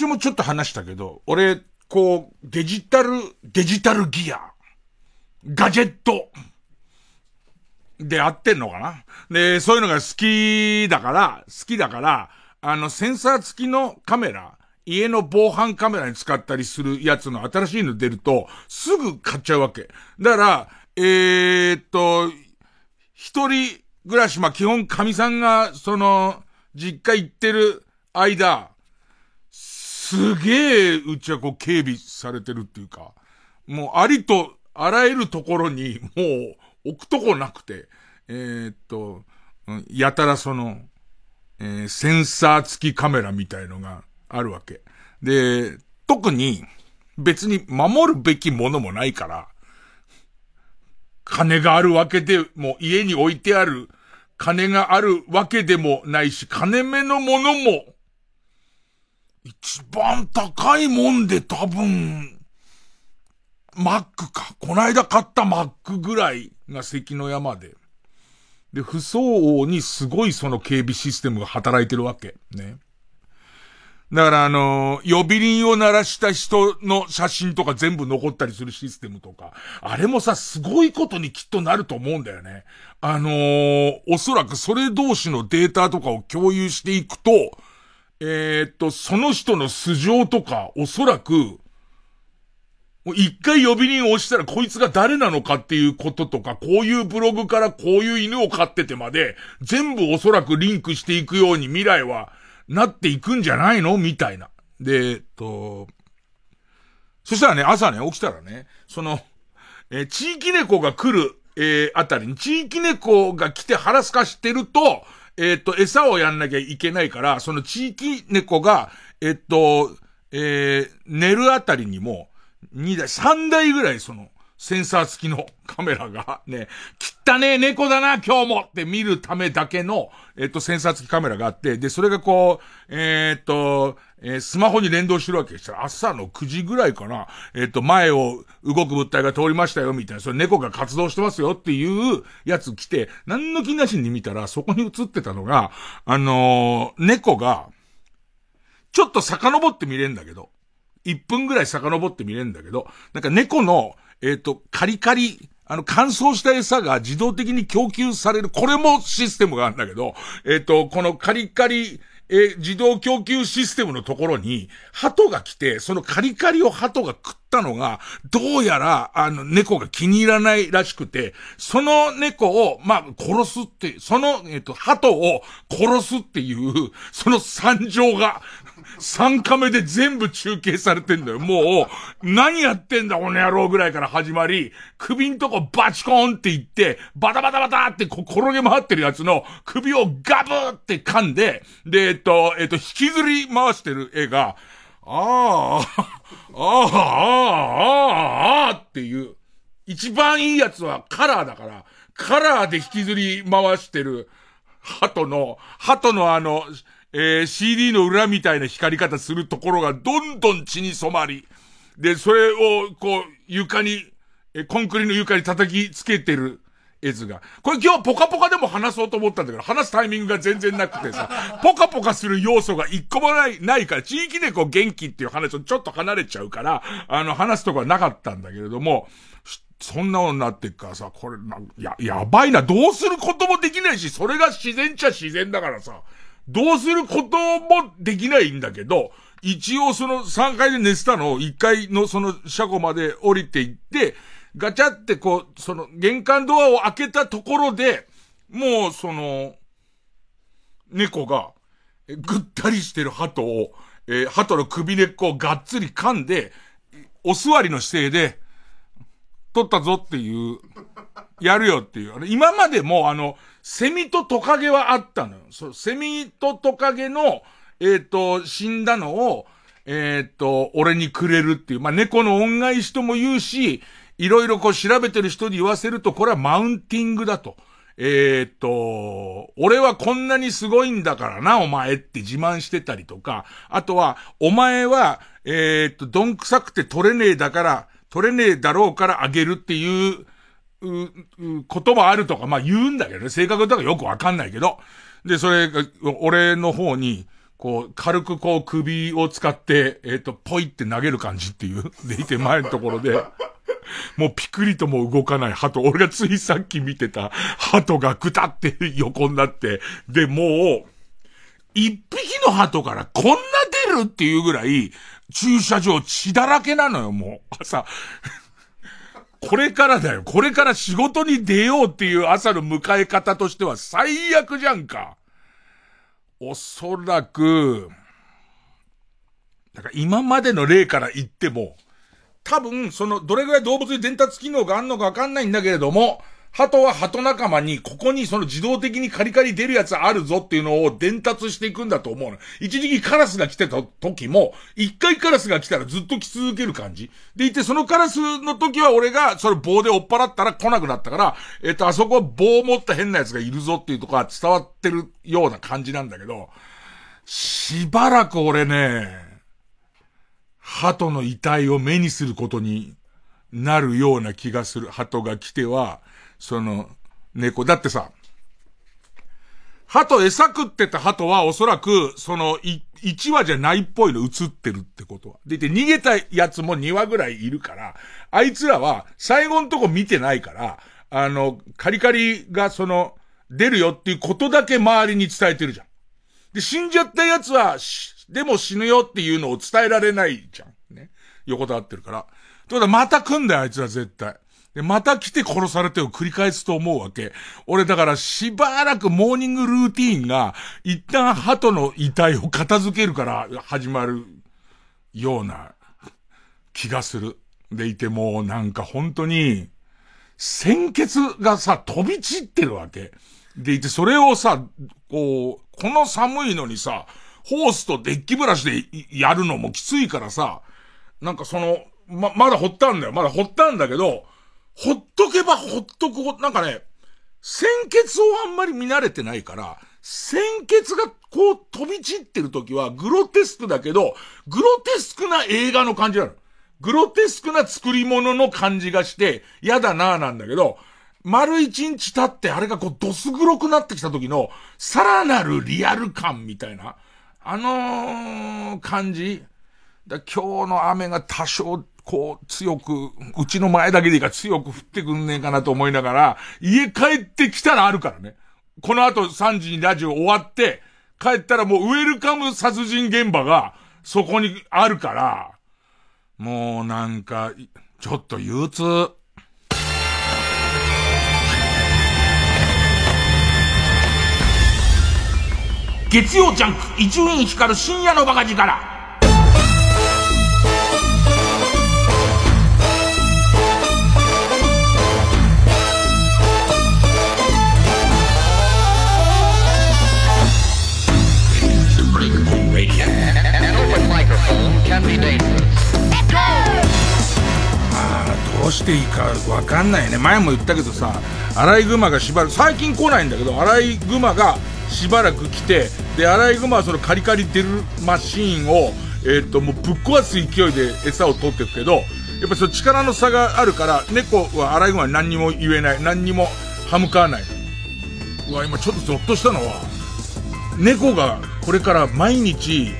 週もちょっと話したけど、俺、こう、デジタル、デジタルギア、ガジェット、で合ってんのかな？で、そういうのが好きだから、好きだから、あの、センサー付きのカメラ、家の防犯カメラに使ったりするやつの新しいの出ると、すぐ買っちゃうわけ。だから、えー、っと、一人暮らし、まあ、基本神さんが、その、実家行ってる間、すげえ、うちはこう警備されてるっていうか、もうありと、あらゆるところに、もう、置くとこなくて、えー、っと、やたらその、えー、センサー付きカメラみたいのがあるわけ。で、特に別に守るべきものもないから、金があるわけでも、家に置いてある金があるわけでもないし、金目のものも、一番高いもんで多分、マックか。こないだ買ったマックぐらいが関の山で。で、不相応にすごいその警備システムが働いてるわけ。ね。だからあのー、呼び鈴を鳴らした人の写真とか全部残ったりするシステムとか、あれもさ、すごいことにきっとなると思うんだよね。あのー、おそらくそれ同士のデータとかを共有していくと、えー、っと、その人の素性とか、おそらく、もう一回呼び鈴を押したらこいつが誰なのかっていうこととか、こういうブログからこういう犬を飼っててまで、全部おそらくリンクしていくように未来はなっていくんじゃないの？みたいな。で、えっと、そしたらね、朝ね、起きたらね、その、えー、地域猫が来る、えー、あたりに、地域猫が来て腹すかしてると、え、っと、餌をやんなきゃいけないから、その地域猫が、えっと、えー、寝るあたりにも、2台、3台ぐらいその、センサー付きのカメラがね、汚ねえ猫だな、今日もって見るためだけの、えっと、センサー付きカメラがあって、で、それがこう、えー、っと、えー、スマホに連動してるわけしたら、朝の9時ぐらいかな、えっと、前を動く物体が通りましたよ、みたいな、それ猫が活動してますよっていうやつ来て、何の気なしに見たら、そこに映ってたのが、あのー、猫が、ちょっと遡って見れんだけど、1分ぐらい遡って見れるんだけど、なんか猫の、えっ、ー、と、カリカリ、あの、乾燥した餌が自動的に供給される、これもシステムがあるんだけど、えっ、ー、と、このカリカリ、え自動供給システムのところに、鳩が来て、そのカリカリを鳩が食ったのが、どうやら、あの、猫が気に入らないらしくて、その猫を、まあ、殺すって、その、えっ、と、鳩を殺すっていう、その惨状が、3カメで全部中継されてんだよ。もう、何やってんだ、この野郎ぐらいから始まり、首んとこバチコーンって言って、バタバタバタってこ転げ回ってるやつの首をガブーって噛んで、で、えっと、えっと、引きずり回してる絵が、ああ、ああ、ああ、ああ、っていう。一番いいやつはカラーだから、カラーで引きずり回してる、鳩の、鳩のあの、えー、CD の裏みたいな光り方するところがどんどん血に染まり、で、それを、こう、床に、え、コンクリの床に叩きつけてる絵図が。これ今日ポカポカでも話そうと思ったんだけど、話すタイミングが全然なくてさ、ポカポカする要素が一個もない、ないから、地域でこう元気っていう話とちょっと離れちゃうから、あの、話すとこはなかったんだけれども、そんなのになってっからさ、これな、や、やばいな、どうすることもできないし、それが自然っちゃ自然だからさ、どうすることもできないんだけど、一応その3階で寝てたのを1階のその車庫まで降りていって、ガチャってこう、その玄関ドアを開けたところで、もうその、猫が、ぐったりしてる鳩を、えー、鳩の首根っこをがっつり噛んで、お座りの姿勢で、取ったぞっていう、やるよっていう。今までもあの、セミとトカゲはあったのよ。セミとトカゲの、えっ、ー、と、死んだのを、えっ、ー、と、俺にくれるっていう。まあ、猫の恩返しとも言うし、いろいろこう調べてる人に言わせると、これはマウンティングだと。えっ、と、俺はこんなにすごいんだからな、お前って自慢してたりとか、あとは、お前は、えっ、と、どんくさくて取れねえだから、取れねえだろうからあげるっていう、う、う、こともあるとか、まあ言うんだけどね、性格とかよくわかんないけど。で、それが、俺の方に、こう、軽くこう首を使って、えっ、ー、と、ポイって投げる感じっていう。でいて前のところで、もうピクリとも動かない鳩。俺がついさっき見てた鳩がぐたって横になって、で、もう、一匹の鳩からこんな出るっていうぐらい、駐車場血だらけなのよ、もう。朝。これからだよ。これから仕事に出ようっていう朝の迎え方としては最悪じゃんか。おそらく、だから今までの例から言っても、多分、その、どれぐらい動物に伝達機能があるのかわかんないんだけれども、鳩は鳩仲間に、ここにその自動的にカリカリ出るやつあるぞっていうのを伝達していくんだと思うの。一時期カラスが来てた時も、一回カラスが来たらずっと来続ける感じ。でいて、そのカラスの時は俺が、それ棒で追っ払ったら来なくなったから、えっと、あそこは棒を持った変なやつがいるぞっていうとこは伝わってるような感じなんだけど、しばらく俺ね、鳩の遺体を目にすることになるような気がする。鳩が来ては、その、猫。だってさ、鳩餌食ってた鳩はおそらく、その、い、1羽じゃないっぽいの映ってるってことは。でて、逃げたやつも2羽ぐらいいるから、あいつらは最後のとこ見てないから、あの、カリカリがその、出るよっていうことだけ周りに伝えてるじゃん。で、死んじゃったやつは、でも死ぬよっていうのを伝えられないじゃん。ね。横たわってるから。ということはまた来んだよ、あいつら絶対。で、また来て殺されてを繰り返すと思うわけ。俺だからしばらくモーニングルーティーンが、一旦鳩の遺体を片付けるから始まるような気がする。でいてもうなんか本当に、鮮血がさ、飛び散ってるわけ。でいて、それをさ、こう、この寒いのにさ、ホースとデッキブラシでやるのもきついからさ、なんかその、ま、まだ掘ったんだよ。まだ掘ったんだけど、ほっとけばほっとくほなんかね、鮮血をあんまり見慣れてないから、鮮血がこう飛び散ってる時はグロテスクだけど、グロテスクな映画の感じなの。グロテスクな作り物の感じがして、嫌だなぁなんだけど、丸一日経ってあれがこうドス黒くなってきた時の、さらなるリアル感みたいな、あのー、感じ。だ今日の雨が多少こう、強く、うちの前だけでいいから強く降ってくんねえかなと思いながら、家帰ってきたらあるからね。この後3時にラジオ終わって、帰ったらもうウェルカム殺人現場がそこにあるから、もうなんか、ちょっと憂鬱。月曜ジャンク、伊集院光る深夜のバカ力。どうしていいかわかんないね。前も言ったけどさ、アライグマがしばらく、最近来ないんだけど、アライグマがしばらく来て、で、アライグマはそのカリカリ出るマシーンを、え、ー、と、もうぶっ壊す勢いで餌を取っていくけど、やっぱその力の差があるから、猫はアライグマに何にも言えない。何にも歯向かわない。うわ、今ちょっとゾッとしたのは、猫がこれから毎日、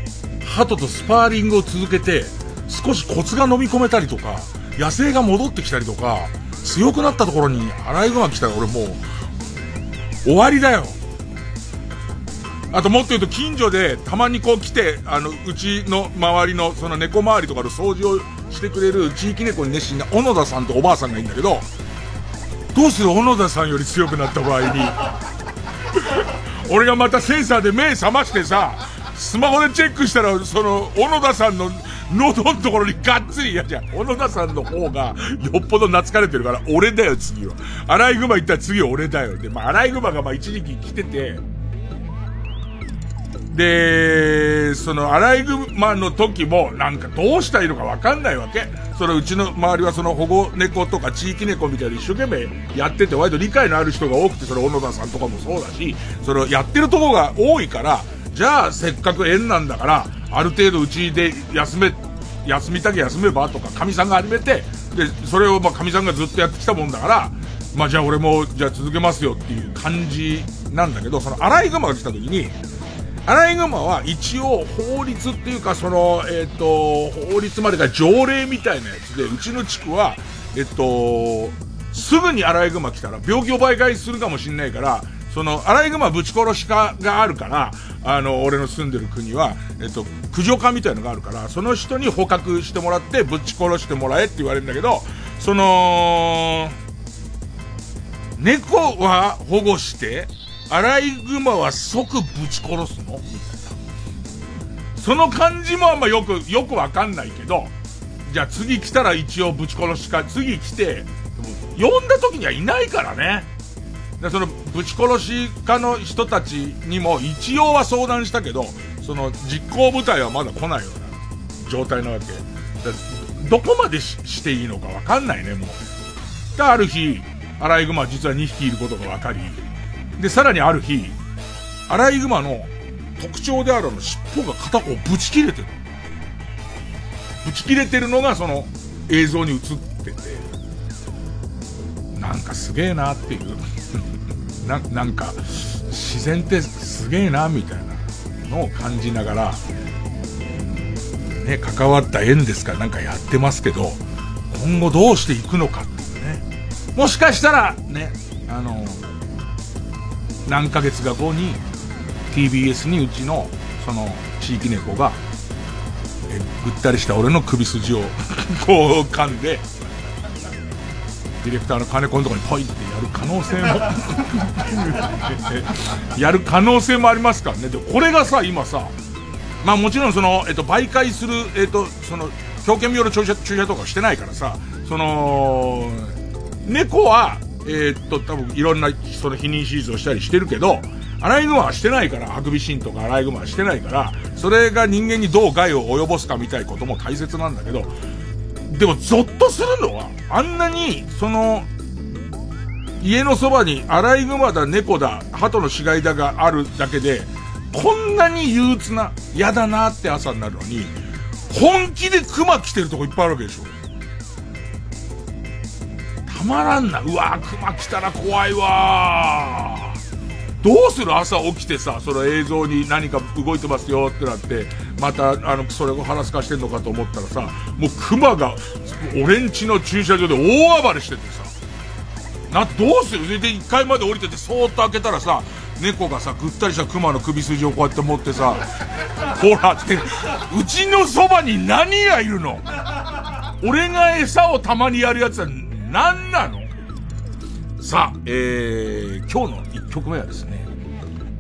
鳩とスパーリングを続けて、少しコツが飲み込めたりとか、野生が戻ってきたりとか、強くなったところにアライグマ来たら俺もう、終わりだよ。あともっと言うと近所でたまにこう来て、あの、うちの周りのその猫周りとかの掃除をしてくれる地域猫に熱心な小野田さんとおばあさんがいるんだけど、どうする小野田さんより強くなった場合に、俺がまたセンサーで目覚ましてさ、スマホでチェックしたら、その、小野田さんの喉のところにがっつり嫌じゃん。小野田さんの方がよっぽど懐かれてるから、俺だよ、次は。アライグマ行ったら次は俺だよ。で、まあ、アライグマがまあ一時期来てて、で、そのアライグマの時もなんかどうしたらいいのかわかんないわけ。そのうちの周りはその保護猫とか地域猫みたいに一生懸命やってて割と理解のある人が多くて、それ小野田さんとかもそうだし、それをやってるとこが多いから、じゃあせっかく縁なんだから、ある程度うちで休め、休みたけ休めばとか、神さんが始めて、で、それをまあ神さんがずっとやってきたもんだから、まあじゃあ俺も、じゃあ続けますよっていう感じなんだけど、そのアライグマが来た時に、アライグマは一応法律っていうかその、えっ、ー、と、法律までが条例みたいなやつで、うちの地区は、えっ、と、すぐにアライグマ来たら病気を媒介するかもしんないから、その、アライグマぶち殺しかがあるから、あの、俺の住んでる国は、えっと、駆除課みたいのがあるから、その人に捕獲してもらって、ぶち殺してもらえって言われるんだけど、その、猫は保護して、アライグマは即ぶち殺すの？みたいな。その感じもあんまよく、よくわかんないけど、じゃあ次来たら一応ぶち殺しか、次来て、呼んだ時にはいないからね。でそのぶち殺し家の人たちにも一応は相談したけどその実行部隊はまだ来ないような状態なわけ。どこまでしていいのか分かんないねもう。である日アライグマ実は2匹いることが分かりでさらにある日アライグマの特徴であるの尻尾が片方ぶち切れてる。ぶち切れてるのがその映像に映ってて。なんかすげえなっていう。ななんか自然ってすげえなみたいなのを感じながらね関わった縁ですからなんかやってますけど今後どうしていくのかっていうね。もしかしたらねあの何ヶ月か後に TBS にうちのその地域猫がえぐったりした俺の首筋を こう噛んでディレクターの金子のとこにポイってやる可能性も やる可能性もありますからね。で、これがさ、今さ、まあもちろんその、えっと、媒介する、えっと、その、狂犬病の注射、注射とかしてないからさ、その、猫は、えー、っと、多分いろんな、その避妊手術をしたりしてるけど、アライグマはしてないから、ハクビシンとかアライグマはしてないから、それが人間にどう害を及ぼすかみたいなことも大切なんだけど、でもゾッとするのは、あんなに、その、家のそばにアライグマだ、猫だ、鳩の死骸だがあるだけで、こんなに憂鬱な、嫌だなって朝になるのに、本気でクマ来てるとこいっぱいあるわけでしょ。たまらんな。うわクマ来たら怖いわどうする朝起きてさ、その映像に何か動いてますよってなって、また、あの、それを腹すかしてんのかと思ったらさ、もう熊が、俺んちの駐車場で大暴れしててさ、な、どうする？で、1階まで降りてて、そーっと開けたらさ、猫がさ、ぐったりした熊の首筋をこうやって持ってさ、ほらって、うちのそばに何がいるの？俺が餌をたまにやるやつは何なの？さあ、えー、今日の1曲目はですね、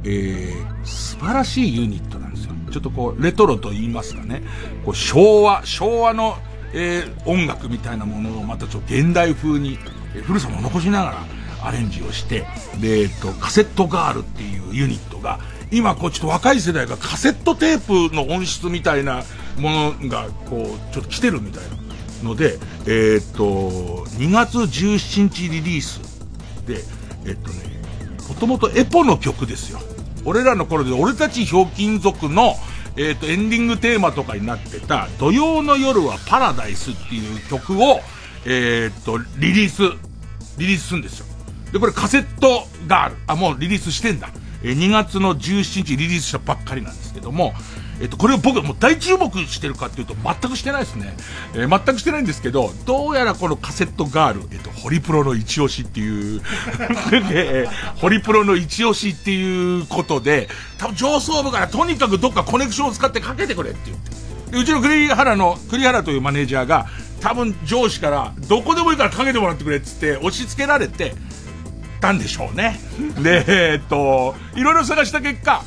えー、素晴らしいユニットなんですよ。ちょっとこう、レトロと言いますかね、こう昭和、昭和の、えー、音楽みたいなものをまたちょっと現代風に、えー、古さも残しながらアレンジをして、で、えっと、カセットガールっていうユニットが、今こうちょっと若い世代がカセットテープの音質みたいなものが、こう、ちょっと来てるみたいなので、えー、っと、2月17日リリースで、えっとね、もともとエポの曲ですよ。俺らの頃で、俺たちひょうきん族の、えっ、と、エンディングテーマとかになってた、土曜の夜はパラダイスっていう曲を、えっ、と、リリース、リリースするんですよ。で、これカセットがある。あ、もうリリースしてんだ。え2月の17日リリースしたばっかりなんですけども、えっと、これを僕はもう大注目してるかっていうと全くしてないですね。えー、全くしてないんですけど、どうやらこのカセットガール、えっと、ホリプロの一押しっていう で、ホリプロの一押しっていうことで、多分上層部からとにかくどっかコネクションを使ってかけてくれって言って。でうちの栗原の、栗原というマネージャーが、多分上司から、どこでもいいからかけてもらってくれっつって押し付けられて、たんでしょうね。で、えー、っと、いろいろ探した結果、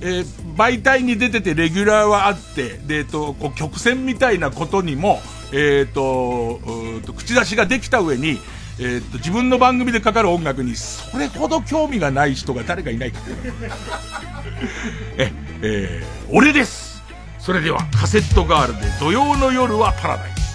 えー、媒体に出ててレギュラーはあって、で、えっと、こう曲線みたいなことにも、えっ、と、と、口出しができた上に、えっ、と、自分の番組でかかる音楽にそれほど興味がない人が誰かいないか。え、えー、俺ですそれでは、カセットガールで土曜の夜はパラダイス。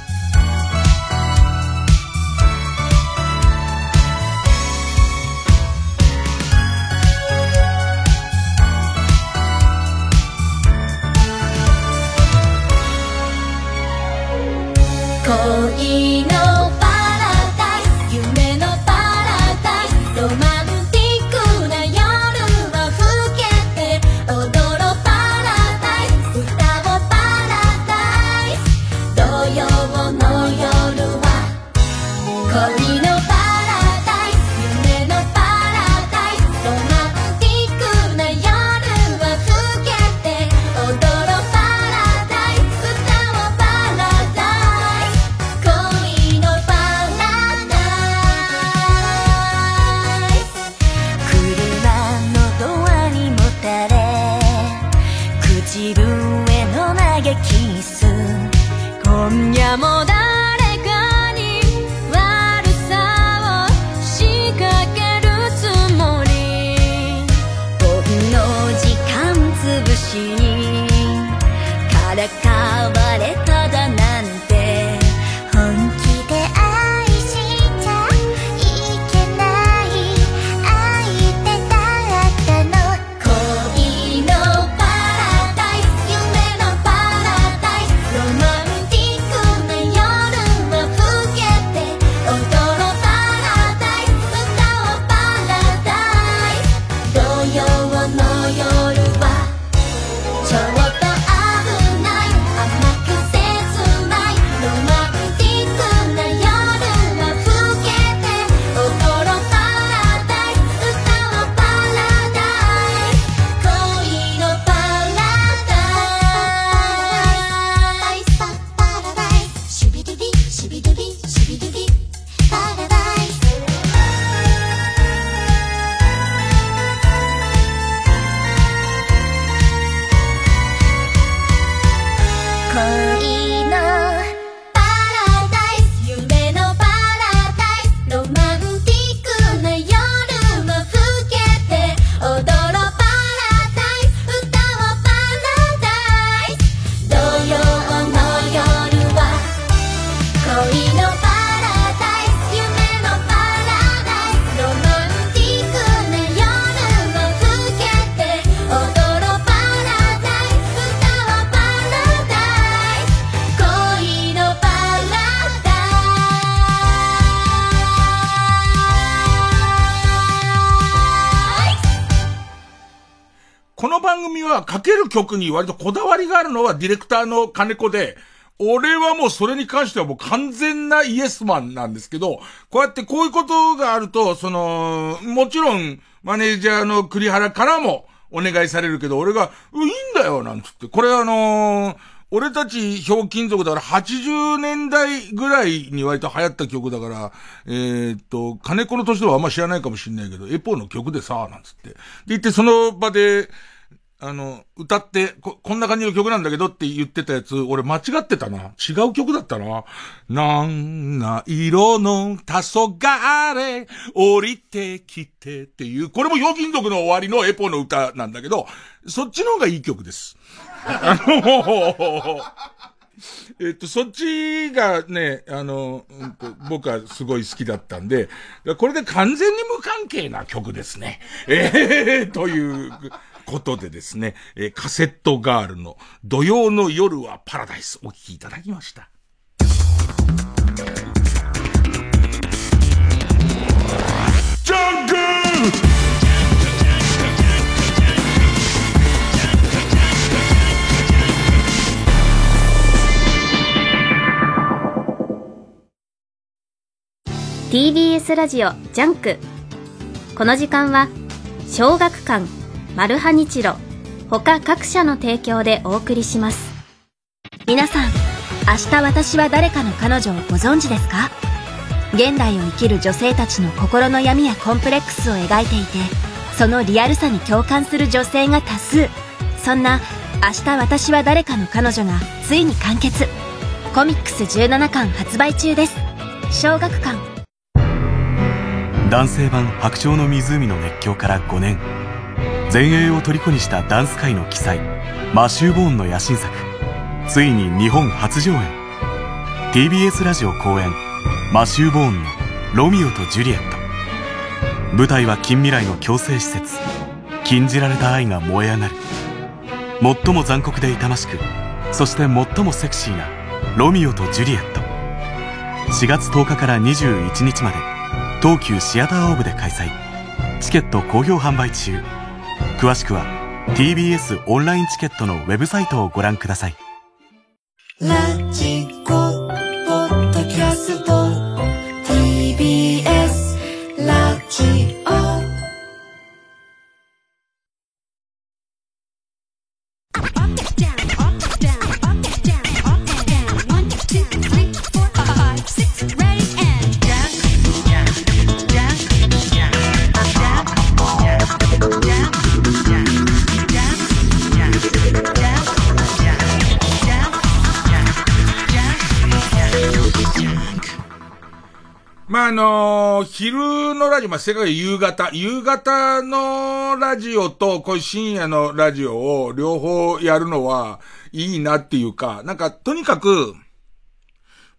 曲に割とこだわりがあるのはディレクターの金子で、俺はもうそれに関してはもう完全なイエスマンなんですけど、こうやってこういうことがあると、その、もちろん、マネージャーの栗原からもお願いされるけど、俺が、いいんだよ、なんつって。これあのー、俺たち、ひょうきん族だから80年代ぐらいに割と流行った曲だから、えー、っと、金子の年ではあんま知らないかもしんないけど、エポの曲でさ、なんつって。で、言ってその場で、あの、歌ってこ、こんな感じの曲なんだけどって言ってたやつ、俺間違ってたな。違う曲だったな。なんな色の黄昏、降りてきてっていう、これも表金属の終わりのエポの歌なんだけど、そっちの方がいい曲です。あの、えっと、そっちがね、あの、うん、僕はすごい好きだったんで、これで完全に無関係な曲ですね。ええー、という、ことでですね、えー、カセットガールの土曜の夜はパラダイスお聴きいただきました。ジャンク TBS ラジオジャンクこの時間は小学館マルハニチロ。他各社の提供でお送りします。皆さん明日私は誰かの彼女をご存知ですか？現代を生きる女性たちの心の闇やコンプレックスを描いていてそのリアルさに共感する女性が多数。そんな「明日私は誰かの彼女」がついに完結。コミックス17巻発売中です。小学館。男性版「白鳥の湖」の熱狂から5年。全英を虜にしたダンス界の奇才マシュー・ボーンの野心作ついに日本初上演。TBS ラジオ公演マシュー・ボーンの「ロミオとジュリエット」舞台は近未来の強制施設禁じられた愛が燃え上がる。最も残酷で痛ましくそして最もセクシーな「ロミオとジュリエット」4月10日から21日まで東急シアターオーブで開催。チケット好評販売中。詳しくは TBS オンラインチケットのウェブサイトをご覧ください。ラジコポッドキャスト TBS ラジコ昼のラジオ、まあ、世界夕方、夕方のラジオと、こういう深夜のラジオを両方やるのはいいなっていうか、なんか、とにかく、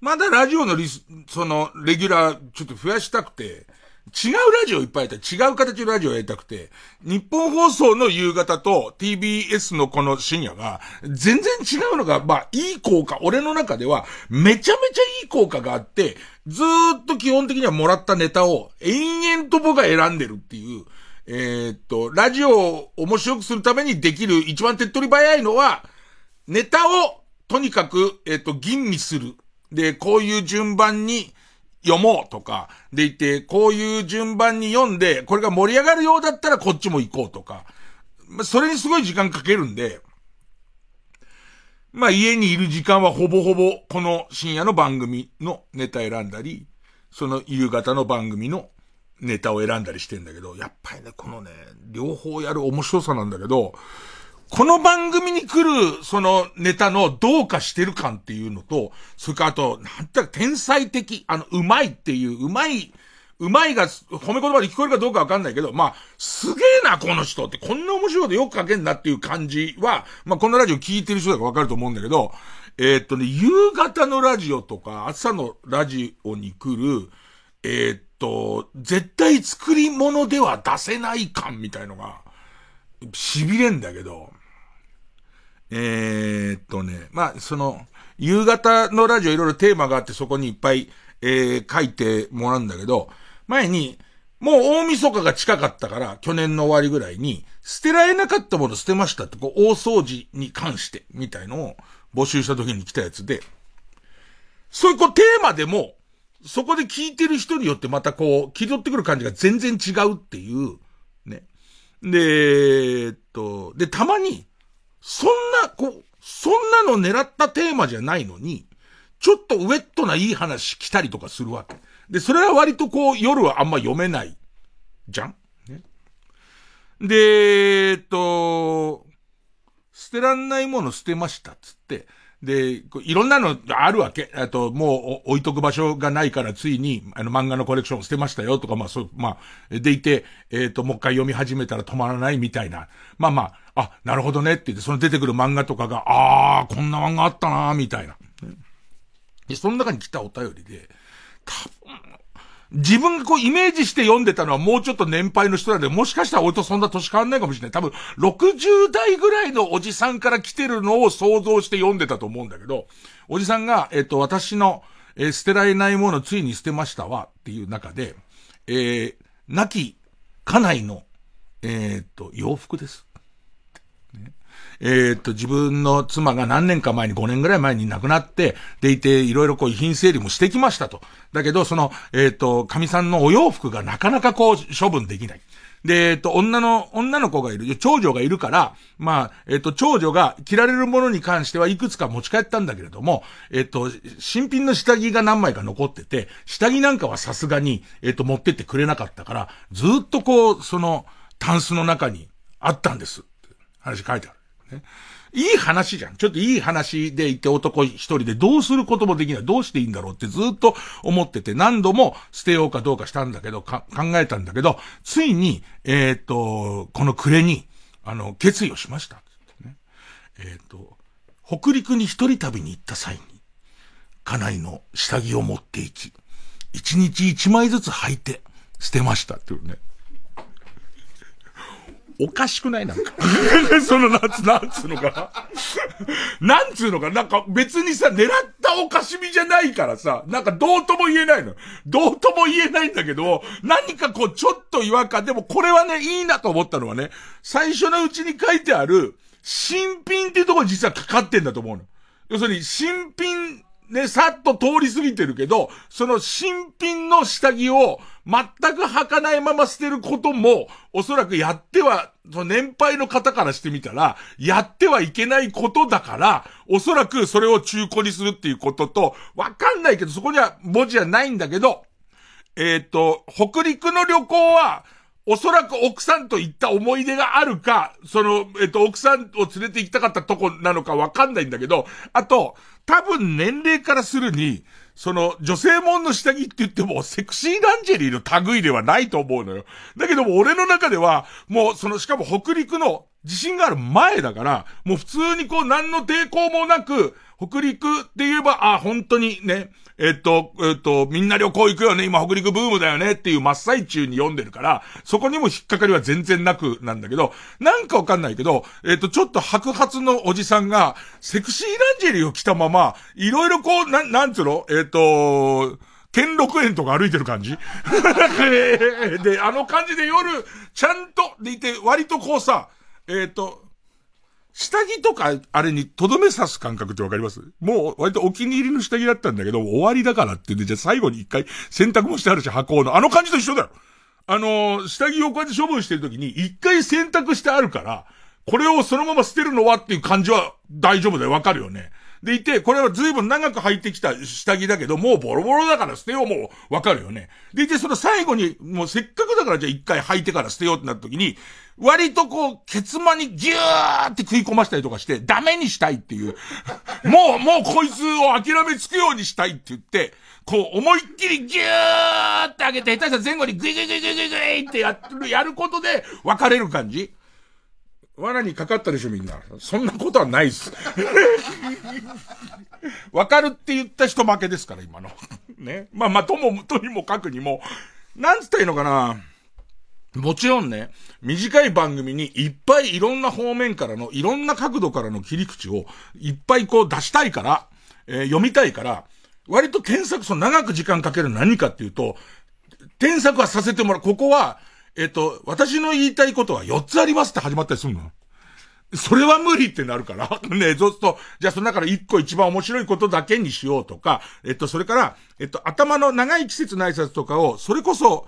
まだラジオのリス、その、レギュラーちょっと増やしたくて、違うラジオいっぱいやった違う形のラジオやりたくて、日本放送の夕方と TBS のこの深夜が、全然違うのが、まあ、いい効果、俺の中では、めちゃめちゃいい効果があって、ずっと基本的にはもらったネタを、延々と僕が選んでるっていう、えー、っと、ラジオを面白くするためにできる一番手っ取り早いのは、ネタを、とにかく、えー、っと、吟味する。で、こういう順番に、読もうとか、でいて、こういう順番に読んで、これが盛り上がるようだったらこっちも行こうとか、それにすごい時間かけるんで、まあ家にいる時間はほぼほぼこの深夜の番組のネタ選んだり、その夕方の番組のネタを選んだりしてんだけど、やっぱりね、このね、両方やる面白さなんだけど、この番組に来る、そのネタのどうかしてる感っていうのと、それからあと、なんて天才的、あの、うまいっていう、うまい、うまいが褒め言葉で聞こえるかどうかわかんないけど、まあ、すげえな、この人って、こんな面白いことよく書けんなっていう感じは、まあ、このラジオ聞いてる人だからわかると思うんだけど、えー、っとね、夕方のラジオとか、朝のラジオに来る、えー、っと、絶対作り物では出せない感みたいのが、痺れんだけど、えー、っとね、まあ、その、夕方のラジオいろいろテーマがあってそこにいっぱい、えー、書いてもらうんだけど、前に、もう大晦日が近かったから、去年の終わりぐらいに、捨てられなかったもの捨てましたって、こう、大掃除に関して、みたいのを募集した時に来たやつで、そういうこう、テーマでも、そこで聞いてる人によってまたこう、気取ってくる感じが全然違うっていう、で、えっと、で、たまに、そんな、こう、そんなの狙ったテーマじゃないのに、ちょっとウェットないい話来たりとかするわけ。で、それは割とこう、夜はあんま読めない。じゃん？ね。で、えっと、捨てらんないもの捨てましたっつって、で、いろんなのあるわけ。あと、もう置いとく場所がないからついに、あの漫画のコレクション捨てましたよとか、まあそう、まあ、でいて、えっ、ー、と、もう一回読み始めたら止まらないみたいな。まあまあ、あ、なるほどねって言って、その出てくる漫画とかが、ああ、こんな漫画あったなみたいな。で、その中に来たお便りで、多分、自分がこうイメージして読んでたのはもうちょっと年配の人なんで、もしかしたら俺とそんな年変わんないかもしれない。多分、60代ぐらいのおじさんから来てるのを想像して読んでたと思うんだけど、おじさんが、えっと、私の、えー、捨てられないものついに捨てましたわっていう中で、えー、亡き家内の、えー、っと、洋服です。えー、っと、自分の妻が何年か前に、5年ぐらい前に亡くなって、でいて、いろいろこう遺品整理もしてきましたと。だけど、その、えー、っと、神さんのお洋服がなかなかこう、処分できない。で、えっと、女の、女の子がいる、長女がいるから、まあ、えっと、長女が着られるものに関してはいくつか持ち帰ったんだけれども、えっと、新品の下着が何枚か残ってて、下着なんかはさすがに、えっと、持ってってくれなかったから、ずっとこう、その、タンスの中にあったんです。話書いてある。ね。いい話じゃん。ちょっといい話でいて男一人でどうすることもできない。どうしていいんだろうってずっと思ってて何度も捨てようかどうかしたんだけど、考えたんだけど、ついに、えっ、ー、と、この暮れに、あの、決意をしました。ね、えっ、ー、と、北陸に一人旅に行った際に、家内の下着を持っていき、一日一枚ずつ履いて捨てましたっていうね。おかしくない？なんか。その、なんつ、なんつうのかな。なんつうのかなんか別にさ、狙ったおかしみじゃないからさ、なんかどうとも言えないの。どうとも言えないんだけど、何かこうちょっと違和感、でもこれはね、いいなと思ったのはね、最初のうちに書いてある、新品っていうところ実はかかってんだと思うの。要するに、新品ね、さっと通り過ぎてるけど、その新品の下着を全く履かないまま捨てることも、おそらくやっては、その年配の方からしてみたら、やってはいけないことだから、おそらくそれを中古にするっていうことと、わかんないけど、そこには文字はないんだけど、えっ、ー、と、北陸の旅行は、おそらく奥さんと行った思い出があるか、その、えっと、奥さんを連れて行きたかったとこなのかわかんないんだけど、あと、多分年齢からするに、その、女性もんの下着って言っても、セクシーランジェリーの類ではないと思うのよ。だけども、俺の中では、もう、その、しかも北陸の地震がある前だから、もう普通にこう、何の抵抗もなく、北陸って言えば、あ、本当にね、えっと、えっと、みんな旅行行くよね、今北陸ブームだよねっていう真っ最中に読んでるから、そこにも引っかかりは全然なくなんだけど、なんかわかんないけど、えっと、ちょっと白髪のおじさんが、セクシーランジェリーを着たまま、いろいろこう、なん、なんつうのえっと、兼六園とか歩いてる感じ？で、あの感じで夜、ちゃんと、でいて、割とこうさ、えっ、と、下着とか、あれにとどめ刺す感覚ってわかります？もう、割とお気に入りの下着だったんだけど、終わりだからってんで、じゃあ最後に一回洗濯もしてあるし、箱の。あの感じと一緒だよ。あの下着をこうやって処分してるときに、一回洗濯してあるから、これをそのまま捨てるのはっていう感じは大丈夫だよ。わかるよね。でいて、これは随分長く履いてきた下着だけど、もうボロボロだから捨てようもうわかるよね。でいて、その最後に、もうせっかくだからじゃあ一回履いてから捨てようってなった時に、割とこう、ケツ間にギューって食い込ましたりとかして、ダメにしたいっていう。もう、もうこいつを諦めつくようにしたいって言って、こう、思いっきりギューって上げて、下手したら前後にグイグイグイグイグイグイってやる、やることで別れる感じ罠にかかったでしょみんな。そんなことはないっす。わかるって言った人負けですから、今の。ね。まあまあ、とも、とにもかくにも、なんつったらいいのかな。もちろんね、短い番組にいっぱいいろんな方面からの、いろんな角度からの切り口をいっぱいこう出したいから、えー、読みたいから、割と添削、その長く時間かける何かっていうと、添削はさせてもらう。ここは、えっ、と、私の言いたいことは4つありますって始まったりするの？それは無理ってなるから。ね、そうすると、じゃあその中から1個一番面白いことだけにしようとか、えっと、それから、えっと、頭の長い季節の挨拶とかを、それこそ、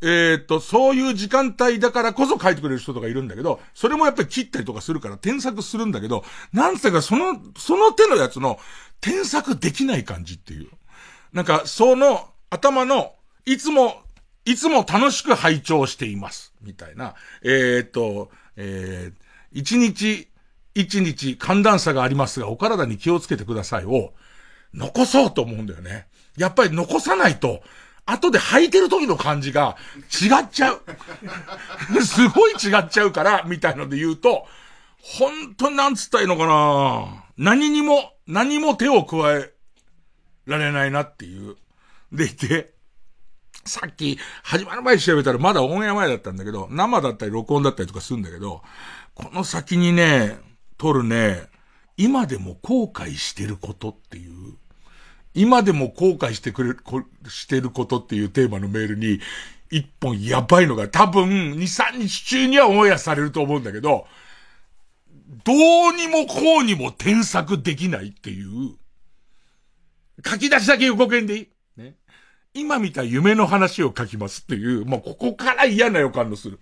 えー、っと、そういう時間帯だからこそ書いてくれる人とかいるんだけど、それもやっぱり切ったりとかするから添削するんだけど、なんつうかその、その手のやつの添削できない感じっていう。なんか、その頭の、いつも、いつも楽しく拝聴しています。みたいな。えー、っと、えー、一日、一日寒暖差がありますが、お体に気をつけてくださいを、残そうと思うんだよね。やっぱり残さないと、後で履いてる時の感じが違っちゃう。すごい違っちゃうから、みたいので言うと、本当なんつったらいいのかな何にも、何も手を加えられないなっていう。でいて、さっき始まる前に調べたらまだオンエア前だったんだけど、生だったり録音だったりとかするんだけど、この先にね、撮るね、今でも後悔してることっていう、今でも後悔してくれる、してることっていうテーマのメールに、一本やばいのが多分2、3日中にはオンエアされると思うんだけど、どうにもこうにも添削できないっていう、書き出しだけ予告編でいい。今見た夢の話を書きますっていう、もうここから嫌な予感のする。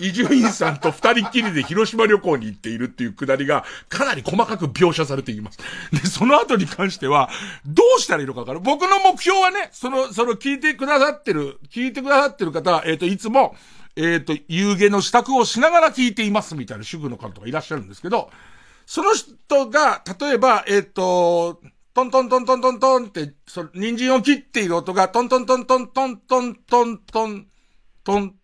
伊集院さんと二人っきりで広島旅行に行っているっていうくだりが、かなり細かく描写されています。で、その後に関しては、どうしたらいいのかわかる。僕の目標はね、その、その聞いてくださってる、聞いてくださってる方は、えっ、ー、と、いつも、えっ、ー、と、夕げの支度をしながら聞いていますみたいな主婦の方がいらっしゃるんですけど、その人が、例えば、えっ、ー、と、トントントントントントンって、その人参を切っている音が、トントントントントントントン。トントン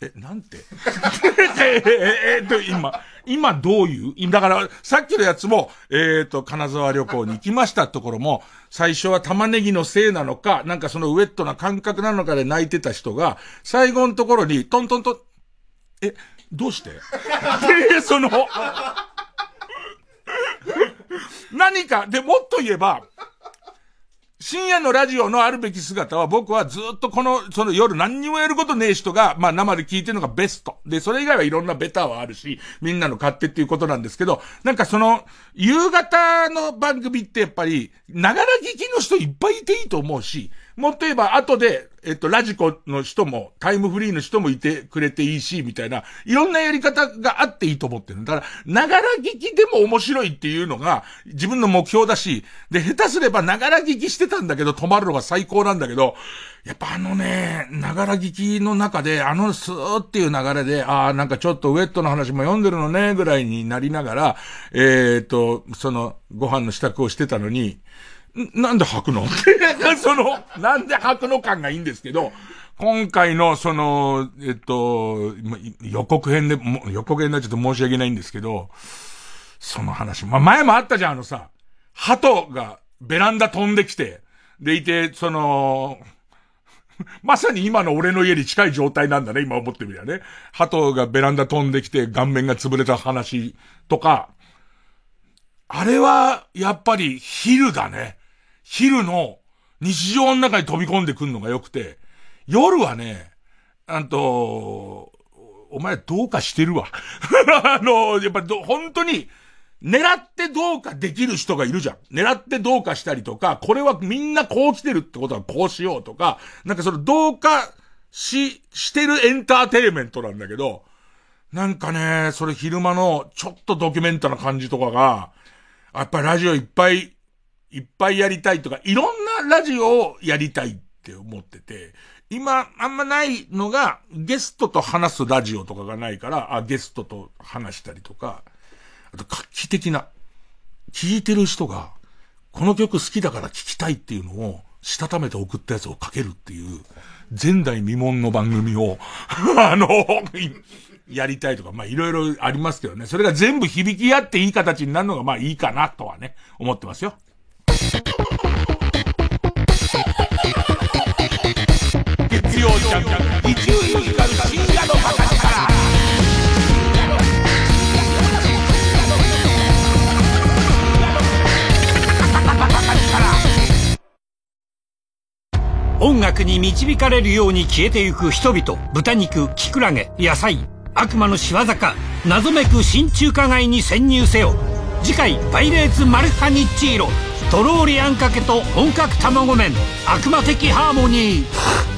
え、なんて えっと、今、今どういう？だから、さっきのやつも、えっ、ー、と、金沢旅行に行きましたところも、最初は玉ねぎのせいなのか、なんかそのウェットな感覚なのかで泣いてた人が、最後のところに、トントントン、え、どうして？で、その、何か、で、もっと言えば、深夜のラジオのあるべき姿は僕はずっとこの、その夜何にもやることねえ人が、まあ生で聞いてるのがベスト。で、それ以外はいろんなベターはあるし、みんなの勝手っていうことなんですけど、なんかその、夕方の番組ってやっぱり、ながら聞きの人いっぱいいていいと思うし、もっと言えば後で、えっと、ラジコの人も、タイムフリーの人もいてくれていいし、みたいな、いろんなやり方があっていいと思ってる。だから、ながら聞きでも面白いっていうのが、自分の目標だし、で、下手すればながら聞きしてたんだけど、止まるのが最高なんだけど、やっぱあのね、ながら聞きの中で、あのスーっていう流れで、ああ、なんかちょっとウェットの話も読んでるのね、ぐらいになりながら、えー、っと、その、ご飯の支度をしてたのに、なんで吐くの？その、なんで吐くの感がいいんですけど、今回の、その、えっと、予告編で、予告編になっちゃって申し訳ないんですけど、その話。まあ、前もあったじゃん、あのさ、鳩がベランダ飛んできて、でいて、その、まさに今の俺の家に近い状態なんだね、今思ってみりゃね。鳩がベランダ飛んできて顔面が潰れた話とか、あれは、やっぱり昼だね。昼の日常の中に飛び込んでくるのが良くて、夜はね、あと、お前どうかしてるわ。あの、やっぱ本当に、狙ってどうかできる人がいるじゃん。狙ってどうかしたりとか、これはみんなこう来てるってことはこうしようとか、なんかそのどうかし、してるエンターテイメントなんだけど、なんかね、それ昼間のちょっとドキュメンタな感じとかが、やっぱりラジオいっぱい、いっぱいやりたいとか、いろんなラジオをやりたいって思ってて、今、あんまないのが、ゲストと話すラジオとかがないから、あ、ゲストと話したりとか、あと画期的な、聞いてる人が、この曲好きだから聴きたいっていうのを、したためて送ったやつをかけるっていう、前代未聞の番組を、あの、やりたいとか、まあいろいろありますけどね。それが全部響き合っていい形になるのがまあいいかなとはね、思ってますよ。曜ジャンク、一流に光る深夜のバカ力。音楽に導かれるように消えてゆく人々。豚肉キクラゲ野菜悪魔の仕業か謎めく新中華街に潜入せよ。次回「パイレーツマルハニッチーロ」とろーりあんかけと本格卵麺悪魔的ハーモニー。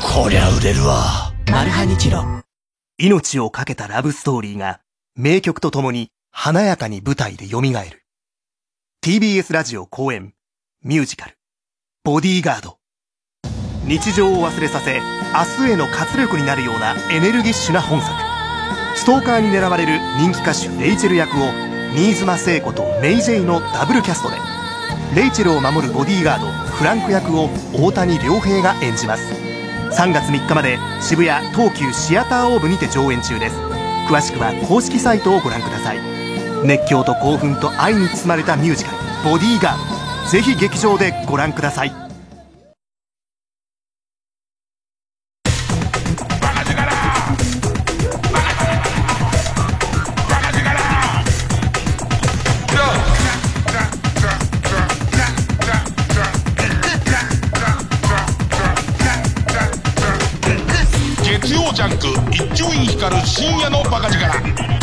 こりゃ売れるわ。マルハニチロ。命を懸けたラブストーリーが名曲とともに華やかに舞台で蘇る。TBS ラジオ公演ミュージカル。ボディーガード。日常を忘れさせ明日への活力になるようなエネルギッシュな本作。ストーカーに狙われる人気歌手レイチェル役を新妻聖子とメイ・ジェイのダブルキャストで。レイチェルを守るボディーガードフランク役を大谷亮平が演じます3月3日まで渋谷東急シアターオーブにて上演中です。詳しくは公式サイトをご覧ください。熱狂と興奮と愛に包まれたミュージカル「ボディーガード」ぜひ劇場でご覧ください。深夜の馬鹿力。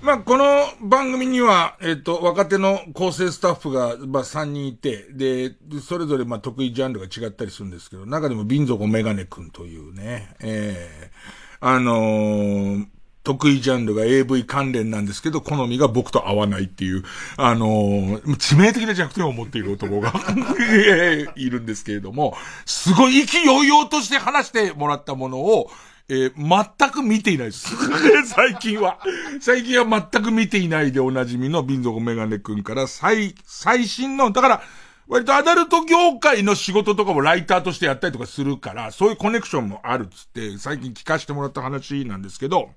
まあ、この番組には、えっ、と、若手の構成スタッフが、まあ、3人いて、で、それぞれ、まあ、得意ジャンルが違ったりするんですけど、中でも、ビンゾコメガネ君というね、ええー、あのー、得意ジャンルが AV 関連なんですけど、好みが僕と合わないっていう、あのー、致命的な弱点を持っている男がいるんですけれども、すごい意気揚々として話してもらったものを、えー、全く見ていないです。最近は。最近は全く見ていないでおなじみのビンゾコメガネ君から最、最新の、だから、割とアダルト業界の仕事とかもライターとしてやったりとかするから、そういうコネクションもあるっつって、最近聞かせてもらった話なんですけど、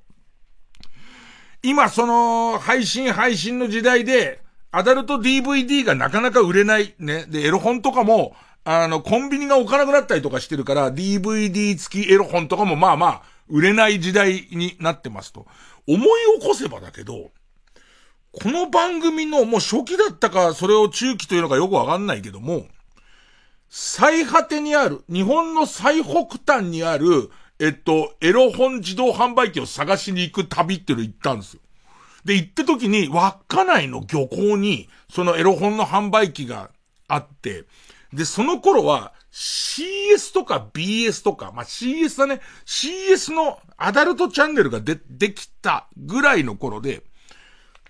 今その、配信配信の時代で、アダルト DVD がなかなか売れない、ね。で、エロ本とかも、あの、コンビニが置かなくなったりとかしてるから、DVD 付きエロ本とかもまあまあ、売れない時代になってますと。思い起こせばだけど、この番組のもう初期だったか、それを中期というのかよくわかんないけども、最果てにある、日本の最北端にある、えっと、エロ本自動販売機を探しに行く旅っていうの行ったんですよ。で、行った時に、稚内の漁港に、そのエロ本の販売機があって、で、その頃は CS とか BS とか、まあ、CS だね。CS のアダルトチャンネルがで、できたぐらいの頃で、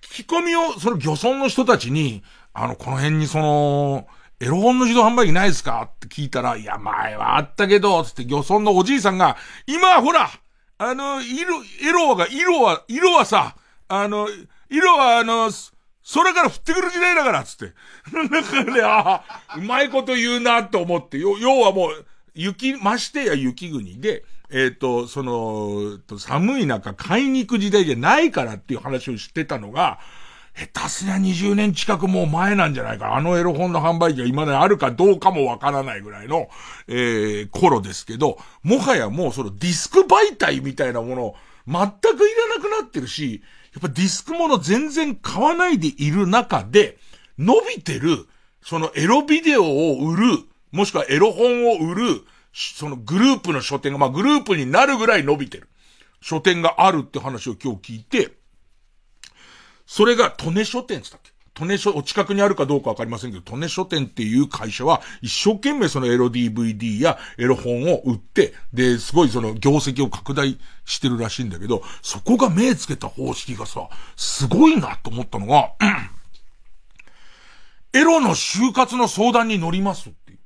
聞き込みを、その漁村の人たちに、あの、この辺にその、エロ本の自動販売機ないですか？って聞いたら、いや、前はあったけど、つって漁村のおじいさんが、今ほら、あの、色、エロが、色は、色はさ、あの、色はあの、空から降ってくる時代だからっ、つって。だからね、ああ、うまいこと言うなと思って、要はもう、雪、ましてや雪国で、えっ、ー、と、その、寒い中買いに行く時代じゃないからっていう話をしてたのが、下手すりゃ20年近くもう前なんじゃないか。あのエロ本の販売機が今であるかどうかもわからないぐらいの、えー、頃ですけど、もはやもうそのディスク媒体みたいなもの全くいらなくなってるし、やっぱディスクもの全然買わないでいる中で、伸びてる、そのエロビデオを売る、もしくはエロ本を売る、そのグループの書店が、まあグループになるぐらい伸びてる。書店があるって話を今日聞いて、それが、トネ書店って言ったっけ？トネ書、お近くにあるかどうかわかりませんけど、トネ書店っていう会社は、一生懸命そのエロ DVD やエロ本を売って、で、すごいその業績を拡大してるらしいんだけど、そこが目つけた方式がさ、すごいなと思ったのが、エロの就活の相談に乗りますっていう。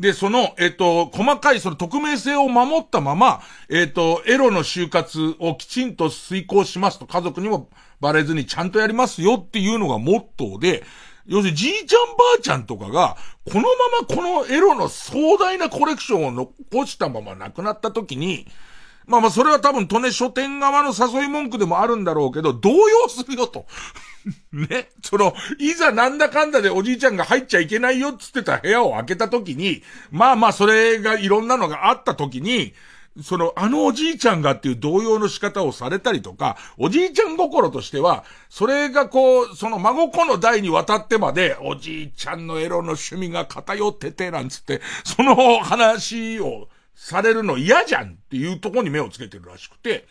で、その、えっ、と、細かいその匿名性を守ったまま、えっ、と、エロの就活をきちんと遂行しますと家族にもバレずにちゃんとやりますよっていうのがモットーで、要するにじいちゃんばあちゃんとかが、このままこのエロの壮大なコレクションを残したまま亡くなった時に、まあまあそれは多分、トネ書店側の誘い文句でもあるんだろうけど、動揺するよと。ね。その、いざなんだかんだでおじいちゃんが入っちゃいけないよっつってた部屋を開けた時に、まあまあそれがいろんなのがあった時に、その、あのおじいちゃんがっていう動揺の仕方をされたりとか、おじいちゃん心としては、それがこう、その孫子の代にわたってまで、おじいちゃんのエロの趣味が偏ってて、なんつって、その話をされるの嫌じゃんっていうとこに目をつけてるらしくて、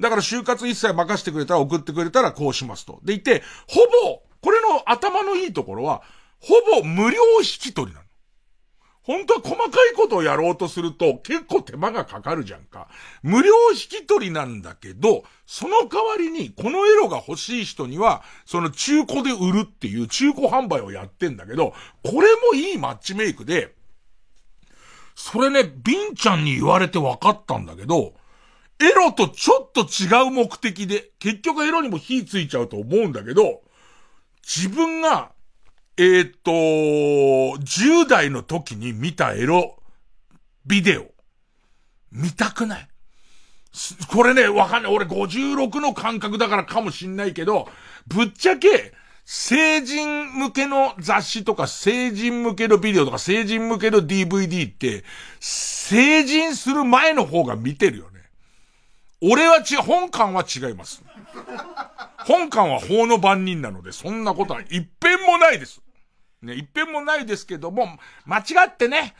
だから就活一切任せてくれたら送ってくれたらこうしますと。でいて、ほぼ、これの頭のいいところは、ほぼ無料引き取りなの。本当は細かいことをやろうとすると結構手間がかかるじゃんか。無料引き取りなんだけど、その代わりにこのエロが欲しい人には、その中古で売るっていう中古販売をやってんだけど、これもいいマッチメイクで、それね、ビンちゃんに言われて分かったんだけど、エロとちょっと違う目的で、結局エロにも火ついちゃうと思うんだけど、自分がえー、と、10代の時に見たエロビデオ、見たくないこれね、わかんない。俺56の感覚だからかもしんないけど、ぶっちゃけ、成人向けの雑誌とか、成人向けのビデオとか、成人向けの DVD って、成人する前の方が見てるよね。俺はち、本館は違います。本館は法の番人なので、そんなことは一遍もないです。ね、一遍もないですけども、間違ってね、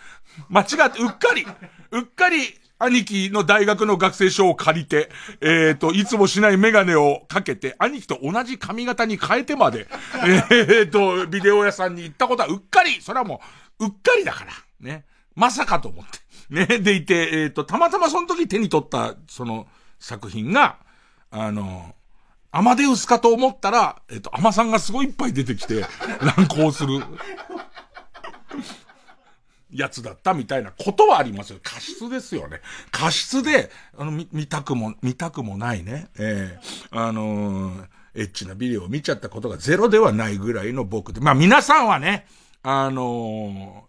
間違って、うっかり、うっかり、兄貴の大学の学生証を借りて、えっ、ー、と、いつもしないメガネをかけて、兄貴と同じ髪型に変えてまで、えっ、ー、と、ビデオ屋さんに行ったことはうっかり、それはもう、うっかりだから、ね。まさかと思って。ね、でいて、えっ、ー、と、たまたまその時手に取った、その、作品が、あの、アマデウスかと思ったら、えっと、アマさんがすごいいっぱい出てきて、乱行する。やつだったみたいなことはありますよ。過失ですよね。過失で、あの、見、たくも、見たくもないね。ええー、あのー、エッチなビデオを見ちゃったことがゼロではないぐらいの僕で。まあ皆さんはね、あの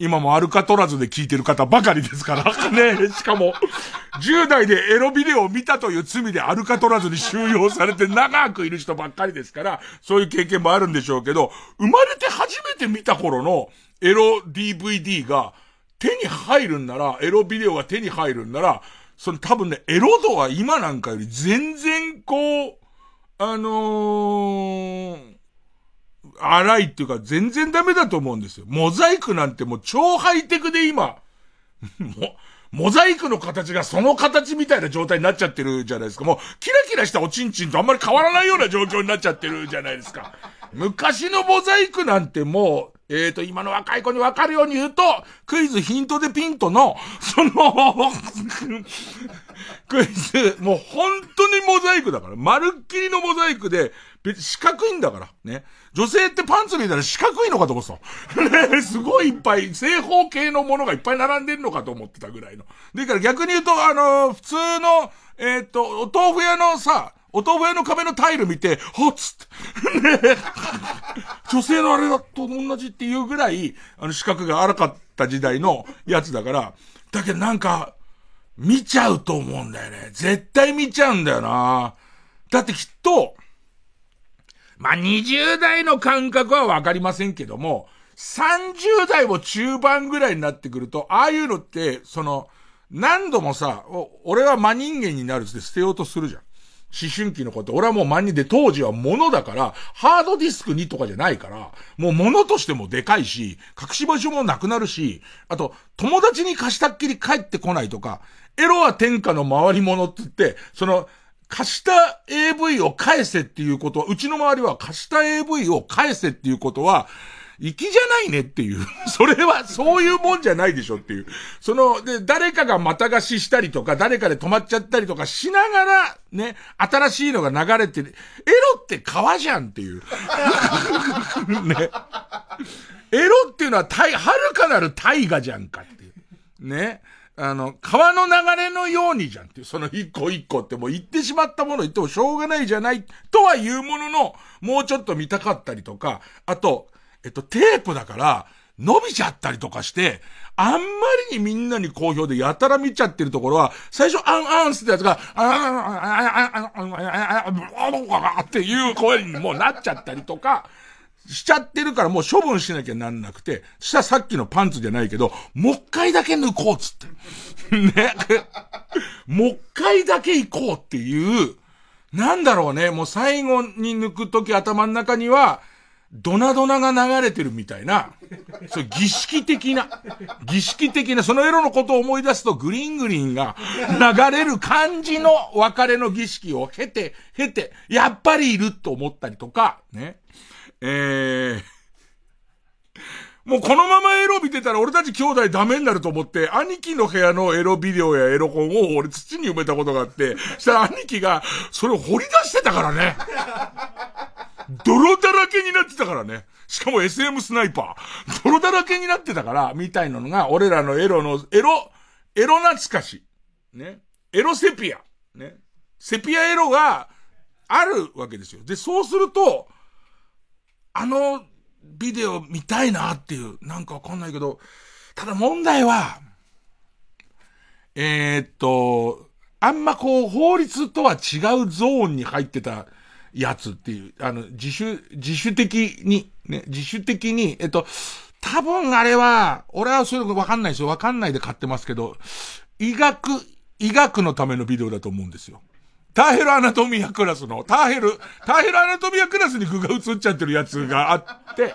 今もアルカトラズで聞いてる方ばかりですから。ねしかも、10代でエロビデオを見たという罪でアルカトラズに収容されて長くいる人ばっかりですから、そういう経験もあるんでしょうけど、生まれて初めて見た頃のエロ DVD が手に入るんなら、エロビデオが手に入るんなら、その多分ね、エロ度は今なんかより全然こう、あのー、荒いっていうか全然ダメだと思うんですよ。モザイクなんてもう超ハイテクで今、も、モザイクの形がその形みたいな状態になっちゃってるじゃないですか。もう、キラキラしたおちんちんとあんまり変わらないような状況になっちゃってるじゃないですか。昔のモザイクなんてもう、えーと、今の若い子にわかるように言うと、クイズヒントでピントの、その クイズ、もう本当にモザイクだから。まるっきりのモザイクで、別四角いんだから。ね。女性ってパンツ見たら四角いのかと思ってた。ね、すごいいっぱい、正方形のものがいっぱい並んでるのかと思ってたぐらいの。でから逆に言うと、あのー、普通の、えっ、と、お豆腐屋のさ、お豆腐屋の壁のタイル見て、はっつって。ね 女性のあれだと同じっていうぐらい、あの、資格が荒かった時代のやつだから、だけどなんか、見ちゃうと思うんだよね。絶対見ちゃうんだよな。だってきっと、まあ、20代の感覚はわかりませんけども、30代も中盤ぐらいになってくると、ああいうのって、その、何度もさ、俺は真人間になるって捨てようとするじゃん。思春期のこと、俺はもう真人で当時は物だから、ハードディスクにとかじゃないから、もう物としてもでかいし、隠し場所もなくなるし、あと、友達に貸したっきり帰ってこないとか、エロは天下の回り物って言って、その、貸した AV を返せっていうことは、うちの周りは貸した AV を返せっていうことは、粋じゃないねっていう。それは、そういうもんじゃないでしょっていう。その、で、誰かがまた貸ししたりとか、誰かで止まっちゃったりとかしながら、ね、新しいのが流れてる。エロって川じゃんっていう。ね。エロっていうのは、はるかなる大河じゃんかっていう。ね。あの、川の流れのようにじゃんっていう、その一個一個ってもう言ってしまったもの言ってもしょうがないじゃないとは言うものの、もうちょっと見たかったりとか、あと、えっと、テープだから、伸びちゃったりとかして、あんまりにみんなに好評でやたら見ちゃってるところは、最初、アンアンスってやつが、あんあんあんあんあんあんあんあんっていう声にもなっちゃったりとか、しちゃってるからもう処分しなきゃなんなくて、したさっきのパンツじゃないけど、もう一回だけ抜こうっつって。ね。もう一回だけ行こうっていう、なんだろうね、もう最後に抜くとき頭の中には、ドナドナが流れてるみたいな、そう儀式的な、儀式的な、そのエロのことを思い出すとグリーングリーンが流れる感じの別れの儀式を経て、経て、やっぱりいると思ったりとか、ね。えー、もうこのままエロ見てたら俺たち兄弟ダメになると思って、兄貴の部屋のエロビデオやエロ本を俺土に埋めたことがあって、したら兄貴がそれを掘り出してたからね。泥だらけになってたからね。しかも SM スナイパー。泥だらけになってたから、みたいなのが、俺らのエロの、エロ、エロ懐かし。ね。エロセピア。ね。セピアエロがあるわけですよ。で、そうすると、あのビデオ見たいなっていう、なんかわかんないけど、ただ問題は、えー、っと、あんまこう、法律とは違うゾーンに入ってたやつっていう、あの、自主、自主的に、ね、自主的に、えっと、多分あれは、俺はそういうのわかんないですよ。わかんないで買ってますけど、医学、医学のためのビデオだと思うんですよ。ターヘルアナトミアクラスの、ターヘル、ターヘルアナトミアクラスに具が映っちゃってるやつがあって、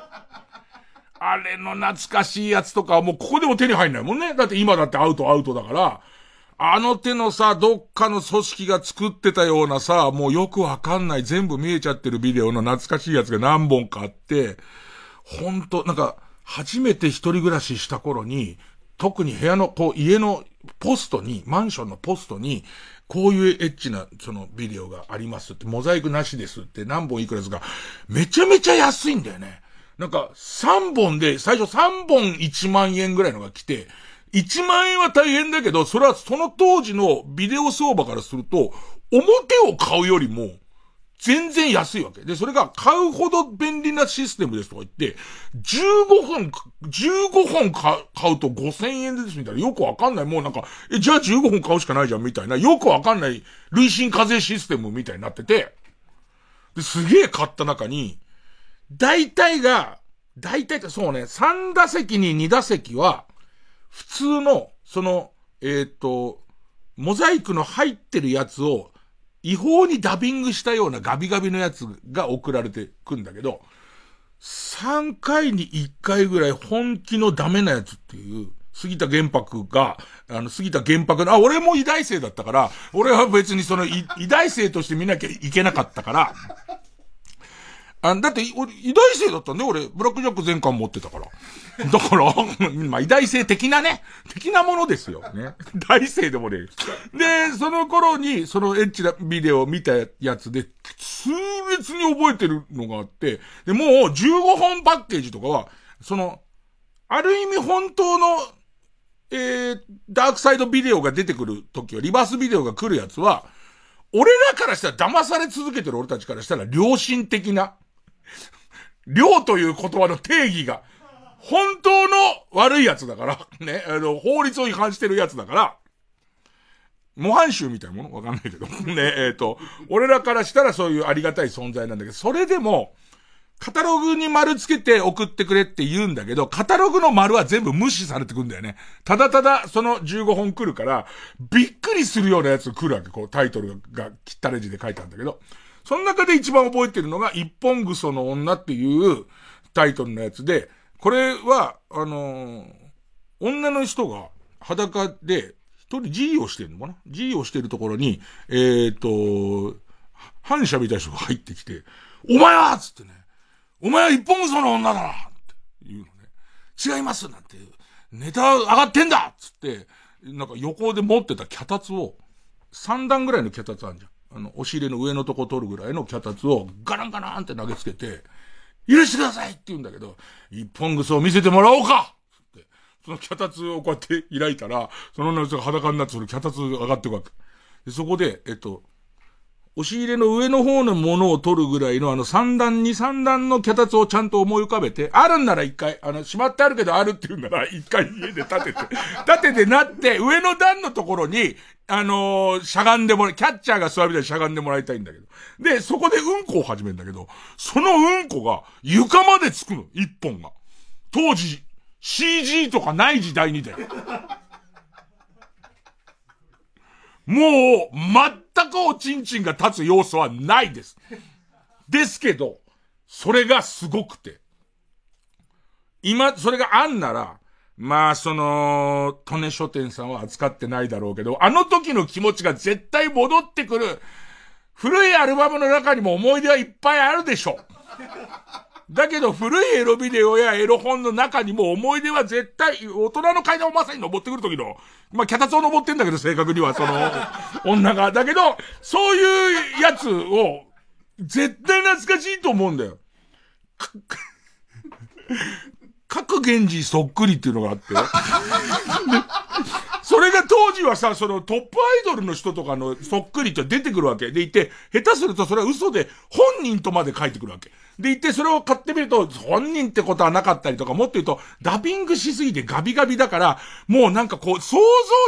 あれの懐かしいやつとかもうここでも手に入んないもんね。だって今だってアウトアウトだから、あの手のさ、どっかの組織が作ってたようなさ、もうよくわかんない、全部見えちゃってるビデオの懐かしいやつが何本かあって、ほんと、なんか、初めて一人暮らしした頃に、特に部屋の、こう、家のポストに、マンションのポストに、こういうエッチな、そのビデオがありますって、モザイクなしですって何本いくらですか、めちゃめちゃ安いんだよね。なんか、3本で、最初3本1万円ぐらいのが来て、1万円は大変だけど、それはその当時のビデオ相場からすると、表を買うよりも、全然安いわけ。で、それが買うほど便利なシステムですとか言って、15本、15本買うと5000円ですみたいな、よくわかんない。もうなんか、え、じゃあ15本買うしかないじゃんみたいな、よくわかんない累進課税システムみたいになってて、で、すげえ買った中に、大体が、大体ってそうね、3打席に2打席は、普通の、その、えっ、ー、と、モザイクの入ってるやつを、違法にダビングしたようなガビガビのやつが送られてくんだけど、3回に1回ぐらい本気のダメなやつっていう、杉田玄白が、あの、杉田玄白の、あ、俺も偉大生だったから、俺は別にその、偉大生として見なきゃいけなかったから、あだって、俺、偉大生だったんで、俺、ブラックジャック全巻持ってたから。だから、まあ、偉大生的なね、的なものですよ。ね。大生でもね。で、その頃に、そのエッチなビデオを見たやつで、痛烈に覚えてるのがあって、で、もう15本パッケージとかは、その、ある意味本当の、えー、ダークサイドビデオが出てくる時は、リバースビデオが来るやつは、俺らからしたら騙され続けてる俺たちからしたら良心的な、良という言葉の定義が、本当の悪いやつだから、ね、あの、法律を違反してるやつだから、模範囚みたいなもの？わかんないけど。ね、えっ、ー、と、俺らからしたらそういうありがたい存在なんだけど、それでも、カタログに丸つけて送ってくれって言うんだけど、カタログの丸は全部無視されてくんだよね。ただただその15本来るから、びっくりするようなやつ来るわけ。こうタイトルが汚れ字で書いたんだけど。その中で一番覚えてるのが、一本ぐその女っていうタイトルのやつで、これは、あのー、女の人が裸で、一人 G をしてるのかな ?G をしてるところに、えっ、ー、と、反射みたいな人が入ってきて、お前はつってね、お前は一本嘘の女だなって言うのね。違いますなんて、ネタ上がってんだつって、なんか横で持ってた脚立を、三段ぐらいの脚立あるじゃん。あの、押入れの上のとこ取るぐらいの脚立をガランガランって投げつけて、許してくださいって言うんだけど、一本ぐそを見せてもらおうかって、その脚立をこうやって開いたら、その女の人が裸になってその脚立が上がっていくわけ。で、そこで、えっと、押し入れの上の方のものを取るぐらいのあの三段に三段の脚立をちゃんと思い浮かべて、あるんなら一回、あの、しまってあるけどあるって言うんなら一回家で立てて、立ててなって、上の段のところに、あのー、しゃがんでもらい、キャッチャーが座るみたいしゃがんでもらいたいんだけど。で、そこでうんこを始めるんだけど、そのうんこが床までつくの、一本が。当時、CG とかない時代にだよ。もう、全くおちんちんが立つ要素はないです。ですけど、それがすごくて。今、それがあんなら、まあ、その、トネ書店さんは扱ってないだろうけど、あの時の気持ちが絶対戻ってくる、古いアルバムの中にも思い出はいっぱいあるでしょ。だけど古いエロビデオやエロ本の中にも思い出は絶対、大人の階段をまさに登ってくる時の、まあ、脚立を登ってんだけど、正確には、その、女が。だけど、そういうやつを、絶対懐かしいと思うんだよ。各源氏そっくりっていうのがあって。それが当時はさ、そのトップアイドルの人とかのそっくりって出てくるわけ。でいて、下手するとそれは嘘で本人とまで書いてくるわけ。でいて、それを買ってみると、本人ってことはなかったりとか、もっと言うと、ダビングしすぎてガビガビだから、もうなんかこう、想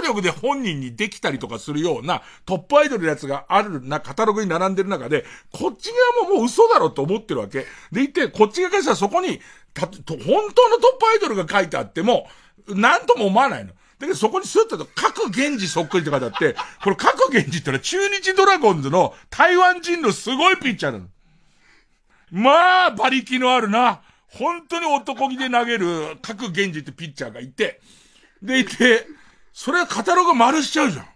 像力で本人にできたりとかするようなトップアイドルのやつがあるな、カタログに並んでる中で、こっち側ももう嘘だろと思ってるわけ。でいて、こっち側からしたらそこに、た、本当のトップアイドルが書いてあっても、なんとも思わないの。だけどそこにスッと各源氏そっくりって書いてあって、これ各源氏ってのは中日ドラゴンズの台湾人のすごいピッチャーなの。まあ、馬力のあるな。本当に男気で投げる各源氏ってピッチャーがいて、でいて、それはカタログ丸しちゃうじゃん。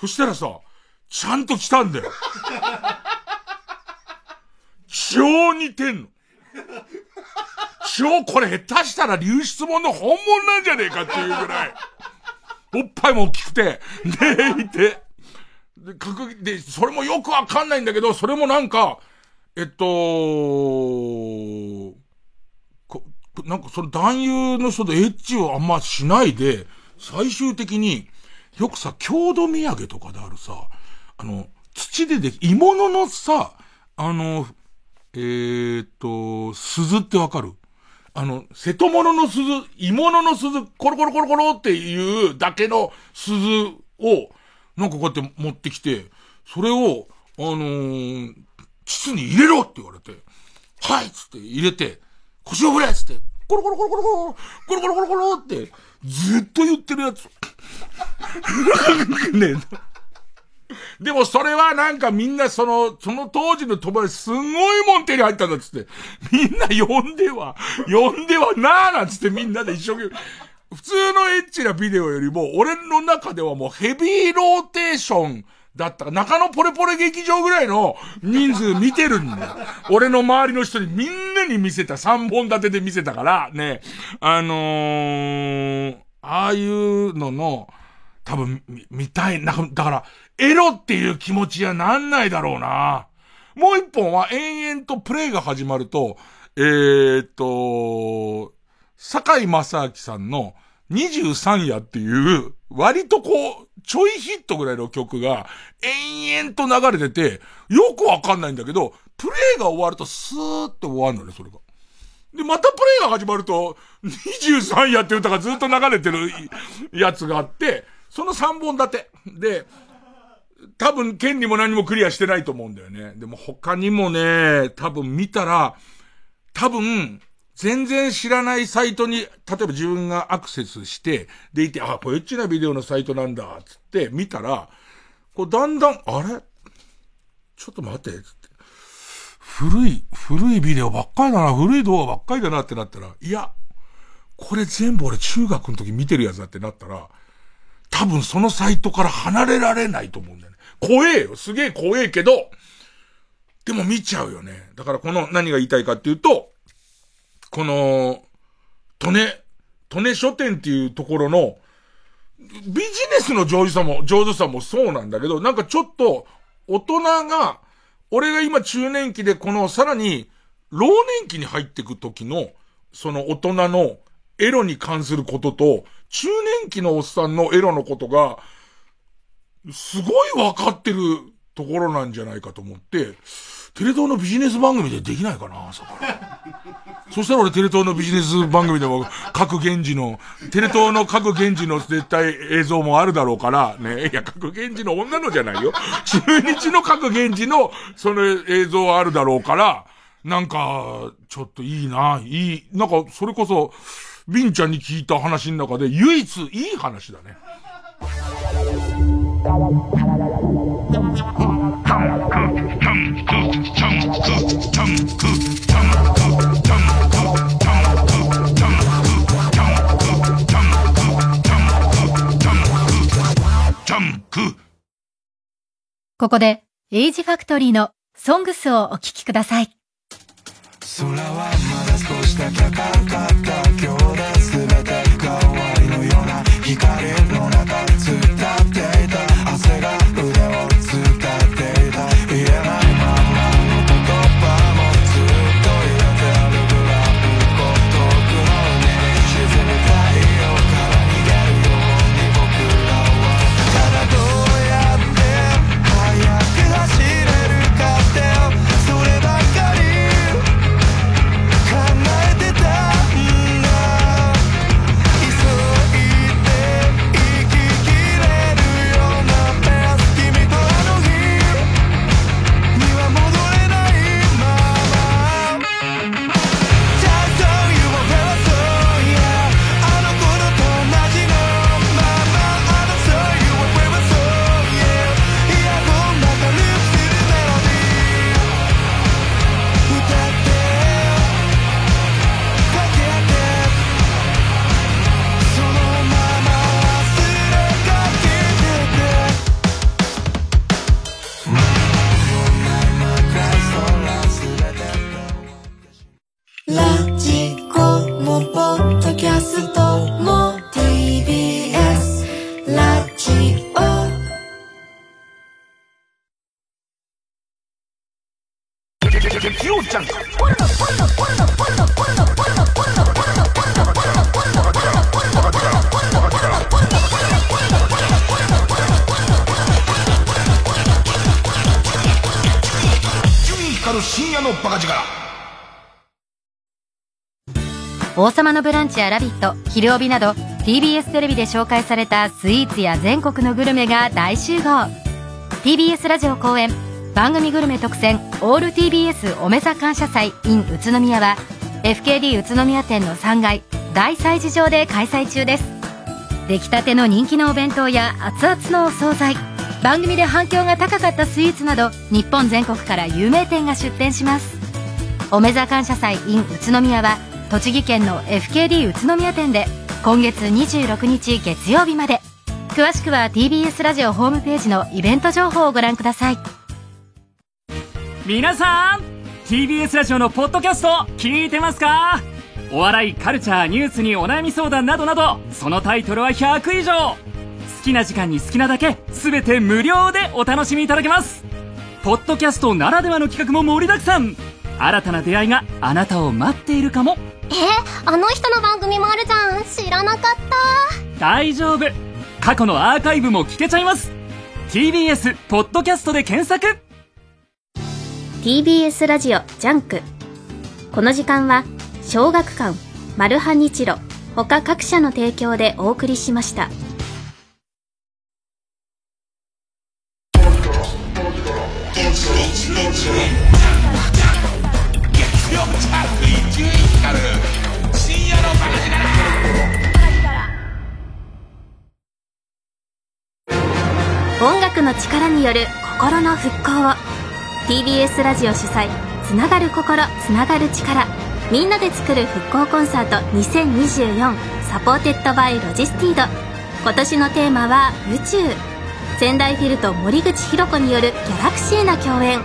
そしたらさ、ちゃんと来たんだよ。超似てんの。超これ下手したら流出物の本物なんじゃねえかっていうぐらい。おっぱいも大きくて、で、いて。で、格、で、それもよくわかんないんだけど、それもなんか、えっと、こなんかその男優の人でエッチをあんましないで、最終的に、よくさ、郷土土産とかであるさ、あの、土ででき、鋳物のさ、あの、えー、っと、鈴ってわかる？あの、瀬戸物の鈴、鋳物の鈴、コロコロコロコロっていうだけの鈴を、なんかこうやって持ってきて、それを、あのー、膣に入れろって言われて、はいっつって入れて、腰を振れっつって、コロコロコロコロコロ、コロコロコロコロって、ずっと言ってるやつ。ね え でもそれはなんかみんなその、その当時の友達すんごいもん手に入ったんだっつって。みんな呼んでは、呼んではなーなんつってみんなで一生懸命。普通のエッチなビデオよりも、俺の中ではもうヘビーローテーションだった中野ポレポレ劇場ぐらいの人数見てるんだよ。俺の周りの人にみんなに見せた、三本立てで見せたから、ね、あのー、ああいうのの、多分、見たい、な、だから、エロっていう気持ちはなんないだろうな。もう一本は延々とプレイが始まると、えー、っと、坂井正明さんの23夜っていう、割とこう、ちょいヒットぐらいの曲が延々と流れてて、よくわかんないんだけど、プレイが終わるとスーって終わるのね、それが。で、またプレイが始まると、23やって歌がずっと流れてるやつがあって、その3本立て。で、多分、権利も何もクリアしてないと思うんだよね。でも他にもね、多分見たら、多分、全然知らないサイトに、例えば自分がアクセスして、でいて、あ、これエッチなビデオのサイトなんだ、つって見たら、こうだんだん、あれ？ちょっと待って、つって。古い、古いビデオばっかりだな、古い動画ばっかりだなってなったら、いや、これ全部俺中学の時見てるやつだってなったら、多分そのサイトから離れられないと思うんだよ。怖えよ。すげえ怖えけど、でも見ちゃうよね。だからこの何が言いたいかっていうと、この、トネ、トネ書店っていうところの、ビジネスの上手さも、上手さもそうなんだけど、なんかちょっと、大人が、俺が今中年期でこのさらに、老年期に入ってく時の、その大人のエロに関することと、中年期のおっさんのエロのことが、すごい分かってるところなんじゃないかと思って、テレ東のビジネス番組でできないかな、朝から。そしたら俺テレ東のビジネス番組でも各現地の、テレ東の各現地の絶対映像もあるだろうから、ね。いや、各現地の女のじゃないよ。中日の各現地のその映像はあるだろうから、なんか、ちょっといいな、いい、なんか、それこそ、ビンちゃんに聞いた話の中で唯一いい話だね。ここで、エイジファクトリーのソングスをお聴きください。空はまだ少しだけ明るかった王様のブランチやラビット、昼帯など TBS テレビで紹介されたスイーツや全国のグルメが大集合。TBS ラジオ公演番組グルメ特選オール TBS おめざ感謝祭 in 宇都宮は FKD 宇都宮店の3階大催事場で開催中です。出来たての人気のお弁当や熱々のお惣菜番組で反響が高かったスイーツなど日本全国から有名店が出店します。おめざ感謝祭 in 宇都宮は栃木県の FKD 宇都宮店で今月26日月曜日まで。詳しくは TBS ラジオホームページのイベント情報をご覧ください。皆さん TBS ラジオのポッドキャスト聞いてますか？お笑いカルチャーニュースにお悩み相談などなどそのタイトルは100以上。好きな時間に好きなだけ全て無料でお楽しみいただけます。ポッドキャストならではの企画も盛りだくさん。新たな出会いがあなたを待っているかも。えあの人の番組もあるじゃん。知らなかった。大丈夫。過去のアーカイブも聞けちゃいます。TBS ポッドキャストで検索。TBS ラジオジャンク。この時間は小学館マルハニチロ他各社の提供でお送りしました音楽の力による心の復興を。TBS ラジオ主催つながる心つながる力。みんなで作る復興コンサート2024 Supported by ロジスティード。今年のテーマは宇宙。仙台フィルと森口博子によるギャラクシーな共演。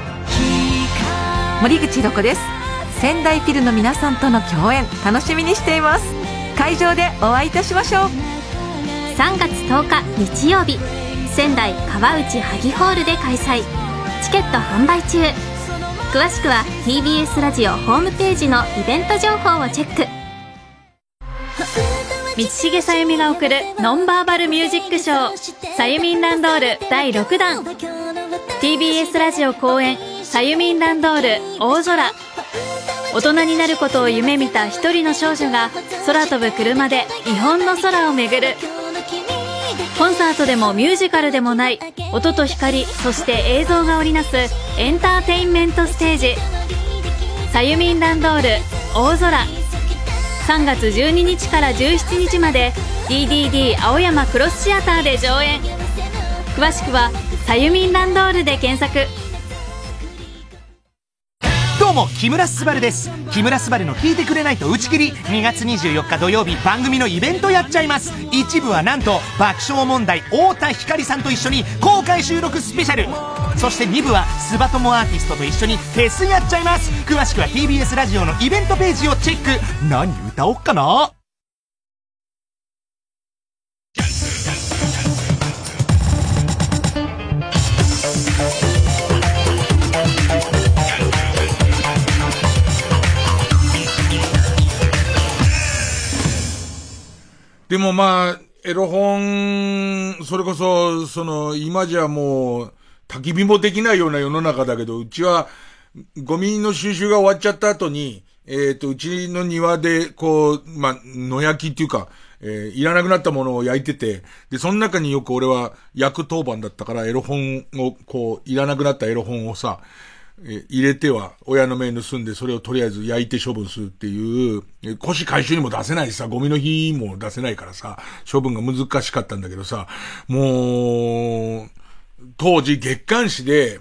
森口博子です。仙台フィルの皆さんとの共演楽しみにしています。会場でお会いいたしましょう。3月10日日曜日仙台川内萩ホールで開催。チケット販売中。詳しくは TBS ラジオホームページのイベント情報をチェック。道重さゆみが送るノンバーバルミュージックショーさゆみんランドール第6弾。TBS ラジオ公演さゆみんランドール大空大人になることを夢見た一人の少女が空飛ぶ車で日本の空を巡る。コンサートでもミュージカルでもない音と光そして映像が織りなすエンターテインメントステージ。さゆみんランドール大空。3月12日から17日まで DDD 青山クロスシアターで上演。詳しくはさゆみんランドールで検索。どうも木村昴です。木村昴の聞いてくれないと打ち切り。2月24日土曜日番組のイベントやっちゃいます。一部はなんと爆笑問題太田光さんと一緒に公開収録スペシャル。そして2部はスバトモアーティストと一緒にフェスやっちゃいます。詳しくは TBS ラジオのイベントページをチェック。何歌おっかな？でもまあ、エロ本、それこそ、その、今じゃもう、焚き火もできないような世の中だけど、うちは、ゴミの収集が終わっちゃった後に、えっ、ー、と、うちの庭で、こう、まあ、野焼きっていうか、えー、いらなくなったものを焼いてて、で、その中によく俺は焼く当番だったから、エロ本を、こう、いらなくなったエロ本をさ、え入れては、親の目盗んで、それをとりあえず焼いて処分するっていう、え腰回収にも出せないしさ、ゴミの日も出せないからさ、処分が難しかったんだけどさ、もう、当時月刊誌で、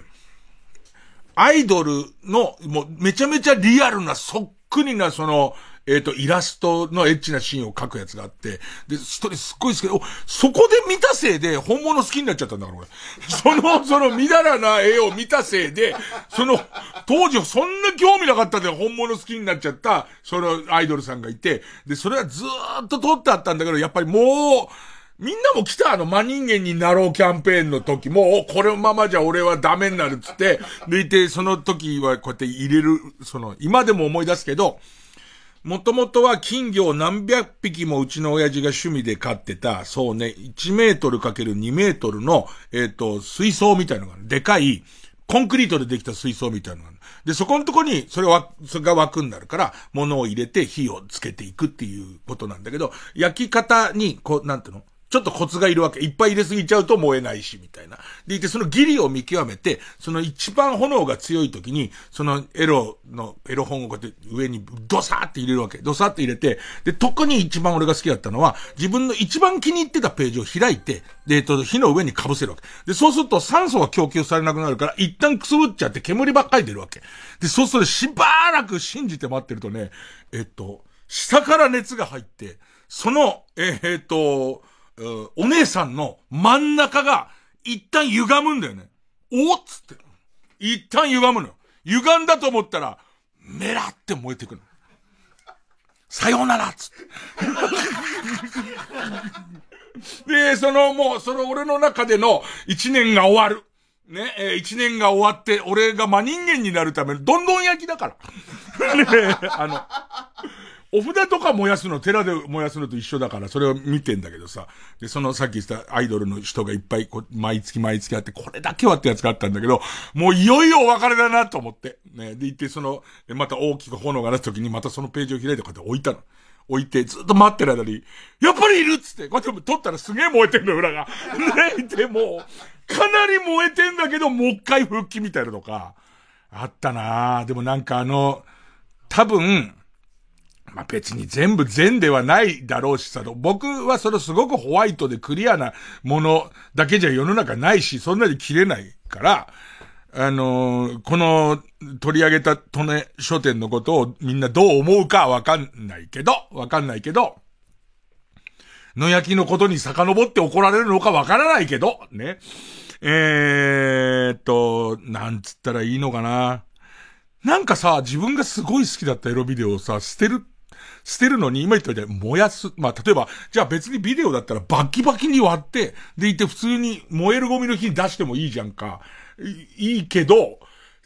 アイドルの、もうめちゃめちゃリアルなそっくりなその、えっ、ー、と、イラストのエッチなシーンを描くやつがあって、で、一人すっごい好きで、おそこで見たせいで本物好きになっちゃったんだから、俺。その、その、みだらな絵を見たせいで、その、当時そんな興味なかったで本物好きになっちゃった、そのアイドルさんがいて、で、それはずーっと撮ってあったんだけど、やっぱりもう、みんなも来たあの真人間になろうキャンペーンの時も、これままじゃ俺はダメになるっつって、でいて、その時はこうやって入れる、その、今でも思い出すけど、もともとは金魚を何百匹もうちの親父が趣味で飼ってた、そうね、1メートルかける2メートルの、えっ、ー、と、水槽みたいなのが。でかい、コンクリートでできた水槽みたいなのがある。で、そこのとこに、それは、それが枠になるから、物を入れて火をつけていくっていうことなんだけど、焼き方に、こう、なんていうの？ちょっとコツがいるわけ。いっぱい入れすぎちゃうと燃えないし、みたいな。でいて、そのギリを見極めて、その一番炎が強い時に、そのエロの、エロ本をこうやって上にドサーって入れるわけ。ドサーって入れて、で、特に一番俺が好きだったのは、自分の一番気に入ってたページを開いて、で、えっと、火の上に被せるわけ。で、そうすると酸素が供給されなくなるから、一旦くすぶっちゃって煙ばっかり出るわけ。で、そうするとしばらく信じて待ってるとね、えっと、下から熱が入って、その、えー、っと、お姉さんの真ん中が一旦歪むんだよね。おっつって。一旦歪むのよ。歪んだと思ったら、メラって燃えてくる。さようならっつって。で、そのもう、その俺の中での一年が終わる。ね、えー、一年が終わって、俺が真人間になるための、どんどん焼きだから。ね、あの、お札とか燃やすの、寺で燃やすのと一緒だから、それを見てんだけどさ。で、そのさっき言ったアイドルの人がいっぱいこ、毎月毎月あって、これだけはってやつがあったんだけど、もういよいよお別れだなと思って。ね。で、行って、その、また大きく炎が出す時にまたそのページを開いてこうやって置いたの。置いて、ずっと待ってる間に、やっぱりいるっつって、こうやって撮ったらすげえ燃えてんの、裏が。ね、で、もう、かなり燃えてんだけど、もう一回復帰みたいなとか、あったなでもなんかあの、多分、まあ、別に全部全ではないだろうしさ、僕はそれすごくホワイトでクリアなものだけじゃ世の中ないし、そんなに切れないから、あのー、この取り上げた利根書店のことをみんなどう思うかわかんないけど、わかんないけど、野焼きのことに遡って怒られるのかわからないけど、ね。えーっと、なんつったらいいのかな。なんかさ、自分がすごい好きだったエロビデオをさ、捨てる、捨てるのに、今言ったみたいに燃やす。まあ、例えば、じゃあ別にビデオだったらバキバキに割って、でいて普通に燃えるゴミの日に出してもいいじゃんか。いいけど、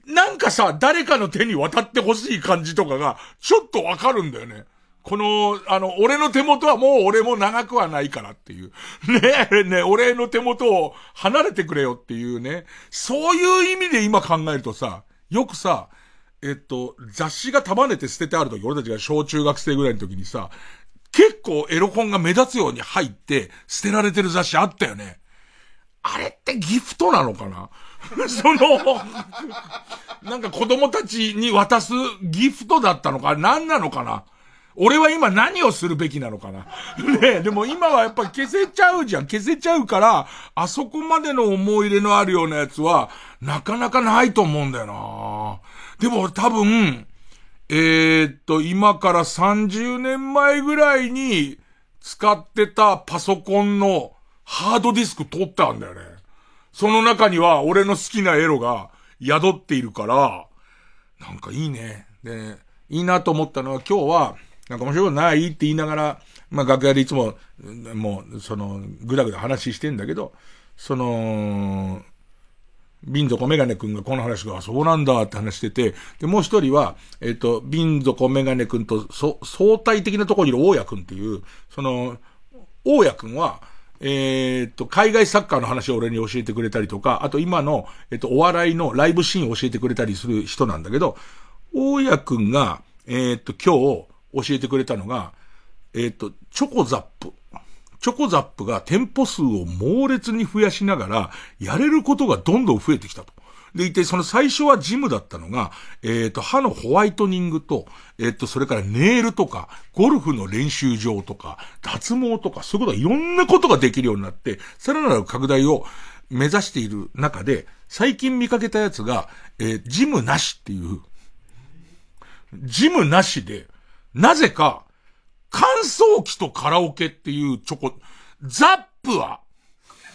なんかさ、誰かの手に渡ってほしい感じとかが、ちょっとわかるんだよね。この、あの、俺の手元はもう俺も長くはないからっていう。ねえ、ね俺の手元を離れてくれよっていうね。そういう意味で今考えるとさ、よくさ、えっと、雑誌が束ねて捨ててある時、俺たちが小中学生ぐらいの時にさ、結構エロコンが目立つように入って、捨てられてる雑誌あったよね。あれってギフトなのかな？その、なんか子供たちに渡すギフトだったのか？何なのかな？俺は今何をするべきなのかな？ねでも今はやっぱ消せちゃうじゃん。消せちゃうから、あそこまでの思い入れのあるようなやつは、なかなかないと思うんだよな。でも多分、えー、っと、今から30年前ぐらいに使ってたパソコンのハードディスク取ったんだよね。その中には俺の好きなエロが宿っているから、なんかいいね。で、いいなと思ったのは今日は、なんか面白いないって言いながら、まあ楽屋でいつも、もう、その、ぐだぐだ話してんだけど、その、瓶底メガネ君がこの話が、そうなんだって話してて、で、もう一人は、えっ、ー、と、瓶底メガネ君と、そ、相対的なところにいる大家君っていう、その、大家君は、えっ、と、海外サッカーの話を俺に教えてくれたりとか、あと今の、えっ、と、お笑いのライブシーンを教えてくれたりする人なんだけど、大家君が、えっ、と、今日、教えてくれたのが、えっ、と、チョコザップ。チョコザップが店舗数を猛烈に増やしながら、やれることがどんどん増えてきたと。でいて、その最初はジムだったのが、えっ、ー、と、歯のホワイトニングと、えっ、ー、と、それからネイルとか、ゴルフの練習場とか、脱毛とか、そういうことがいろんなことができるようになって、さらなる拡大を目指している中で、最近見かけたやつが、えー、ジムなしっていう、ジムなしで、なぜか、乾燥機とカラオケっていうチョコ、ザップは、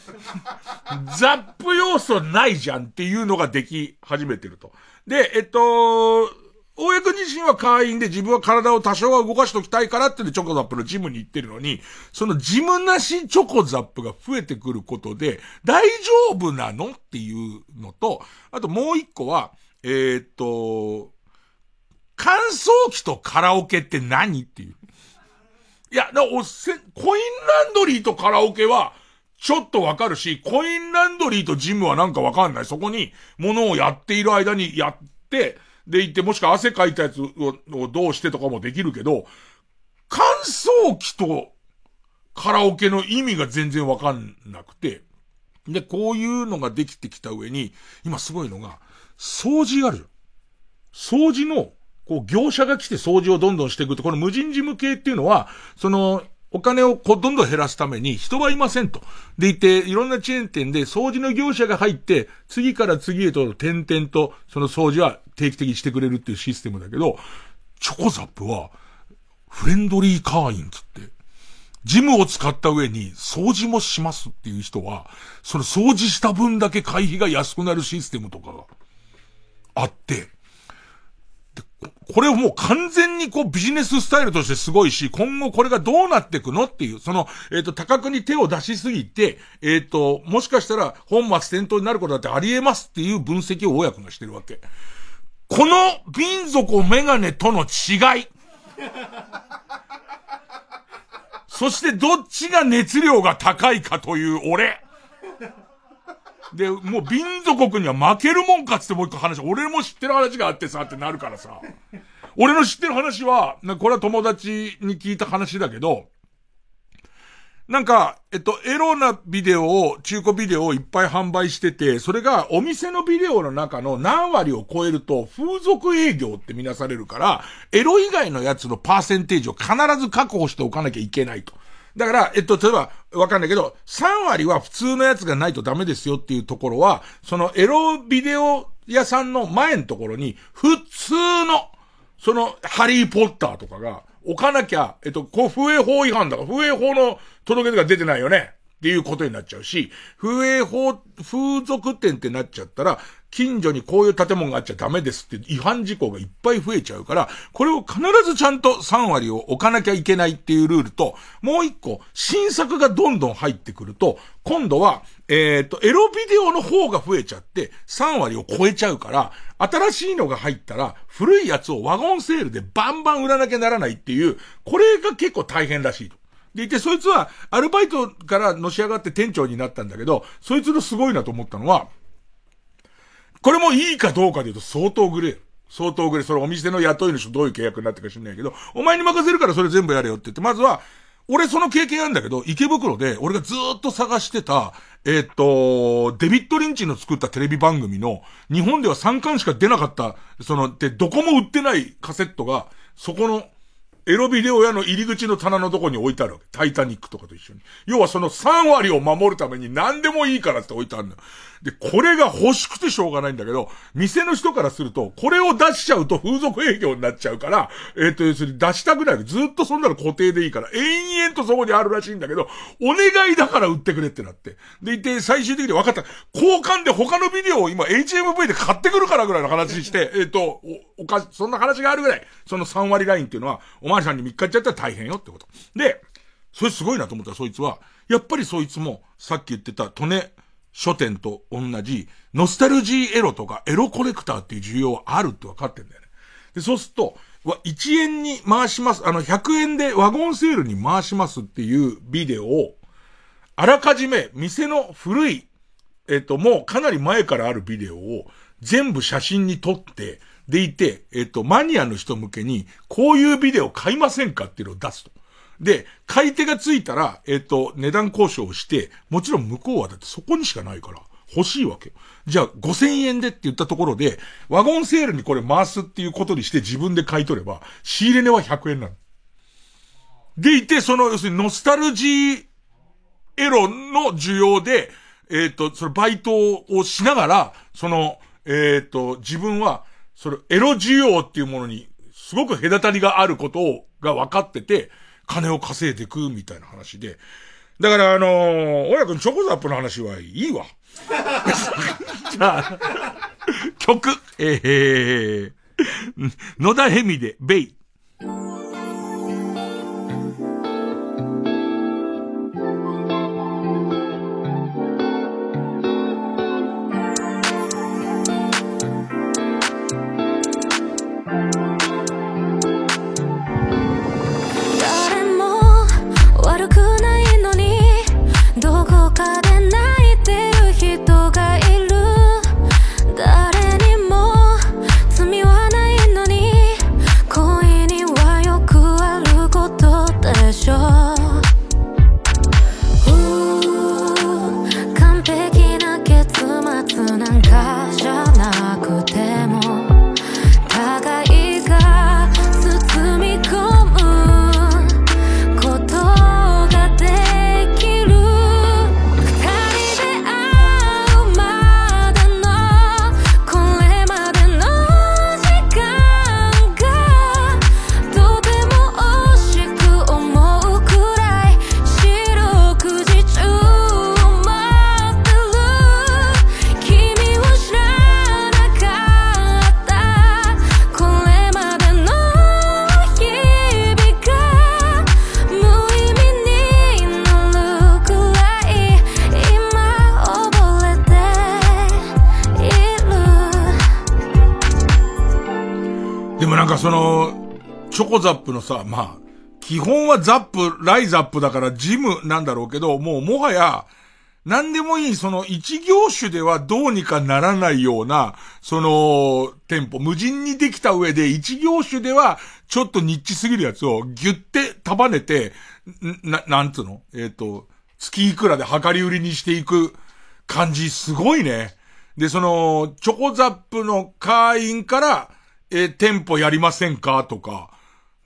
ザップ要素ないじゃんっていうのができ始めてると。で、えっと、大江君自身は会員で自分は体を多少は動かしときたいからってチョコザップのジムに行ってるのに、そのジムなしチョコザップが増えてくることで、大丈夫なのっていうのと、あともう一個は、えー、っと、乾燥機とカラオケって何っていう。いや、おせ、コインランドリーとカラオケは、ちょっとわかるし、コインランドリーとジムはなんかわかんない。そこに、物をやっている間にやって、で行って、もしくは汗かいたやつをどうしてとかもできるけど、乾燥機とカラオケの意味が全然わかんなくて、で、こういうのができてきた上に、今すごいのが、掃除ある掃除のこう、業者が来て掃除をどんどんしていくと、この無人事務系っていうのは、その、お金をこうどんどん減らすために人はいませんと。でいて、いろんなチェーン店で掃除の業者が入って、次から次へと点々とその掃除は定期的にしてくれるっていうシステムだけど、チョコザップは、フレンドリー会員つって、ジムを使った上に掃除もしますっていう人は、その掃除した分だけ会費が安くなるシステムとかがあって、これをもう完全にこうビジネススタイルとしてすごいし、今後これがどうなっていくのっていう、その、えっ、ー、と、多角に手を出しすぎて、えっ、ー、と、もしかしたら本末転倒になることだってあり得ますっていう分析を親子がしてるわけ。この瓶底メガネとの違い。そしてどっちが熱量が高いかという俺。で、もう民族国には負けるもんかつってもう一個話、俺も知ってる話があってさってなるからさ。俺の知ってる話は、これは友達に聞いた話だけど、なんか、えっと、エロなビデオを、中古ビデオをいっぱい販売してて、それがお店のビデオの中の何割を超えると風俗営業ってみなされるから、エロ以外のやつのパーセンテージを必ず確保しておかなきゃいけないと。だから、えっと、例えば、わかんないけど、3割は普通のやつがないとダメですよっていうところは、そのエロビデオ屋さんの前のところに、普通の、その、ハリーポッターとかが、置かなきゃ、えっと、こう、風営法違反だから、風営法の届け出が出てないよね。っていうことになっちゃうし、風営法、風俗店ってなっちゃったら、近所にこういう建物があっちゃダメですって違反事項がいっぱい増えちゃうから、これを必ずちゃんと3割を置かなきゃいけないっていうルールと、もう一個、新作がどんどん入ってくると、今度は、えっ、ー、と、エロビデオの方が増えちゃって、3割を超えちゃうから、新しいのが入ったら、古いやつをワゴンセールでバンバン売らなきゃならないっていう、これが結構大変らしいと。でいて、そいつは、アルバイトからのし上がって店長になったんだけど、そいつのすごいなと思ったのは、これもいいかどうかで言うと相当グレー。相当グレー。それお店の雇い主とどういう契約になってるか知んないけど、お前に任せるからそれ全部やれよって言って、まずは、俺その経験あるんだけど、池袋で俺がずっと探してた、えー、っと、デビッド・リンチの作ったテレビ番組の、日本では3巻しか出なかった、その、で、どこも売ってないカセットが、そこのエロビデオ屋の入り口の棚のとこに置いてあるわけ。タイタニックとかと一緒に。要はその3割を守るために何でもいいからって置いてあるんだよ。で、これが欲しくてしょうがないんだけど、店の人からすると、これを出しちゃうと風俗営業になっちゃうから、えっ、ー、と、要するに出したくない。ずっとそんなの固定でいいから、延々とそこにあるらしいんだけど、お願いだから売ってくれってなって。で、いて、最終的に分かった。交換で他のビデオを今 HMV で買ってくるからぐらいの話して、えっ、と、お、おか、そんな話があるぐらい、その3割ラインっていうのは、お前さんに3日っちゃったら大変よってこと。で、それすごいなと思ったらそいつは、やっぱりそいつも、さっき言ってた、トネ書店と同じ、ノスタルジーエロとかエロコレクターっていう需要はあるって分かってんだよね。で、そうすると、1円に回します、あの、100円でワゴンセールに回しますっていうビデオを、あらかじめ、店の古い、えっと、もうかなり前からあるビデオを、全部写真に撮って、でいて、えっと、マニアの人向けに、こういうビデオ買いませんかっていうのを出すと。で、買い手がついたら、えっ、と、値段交渉をして、もちろん向こうはだってそこにしかないから、欲しいわけ。じゃあ、5000円でって言ったところで、ワゴンセールにこれ回すっていうことにして自分で買い取れば、仕入れ値は100円なの。でいて、その、要するにノスタルジーエロの需要で、えっ、ー、と、そのバイトをしながら、その、えっ、ー、と、自分は、それ、エロ需要っていうものに、すごく隔たりがあることを、が分かってて、金を稼いでいくみたいな話で。だからあのー、親くんチョコザップの話はいいわ。じゃあ、曲、えー、野田ヘミで、ベイ。コザップのさ、まあ、基本はザップ、ライザップだからジムなんだろうけど、もうもはや、何でもいい、その一業種ではどうにかならないような、その、店舗、無人にできた上で一業種ではちょっとニッチすぎるやつをギュって束ねて、な、なんつうの？えっ、ー、と、月いくらで量り売りにしていく感じ、すごいね。で、その、チョコザップの会員から、えー、店舗やりませんか？とか、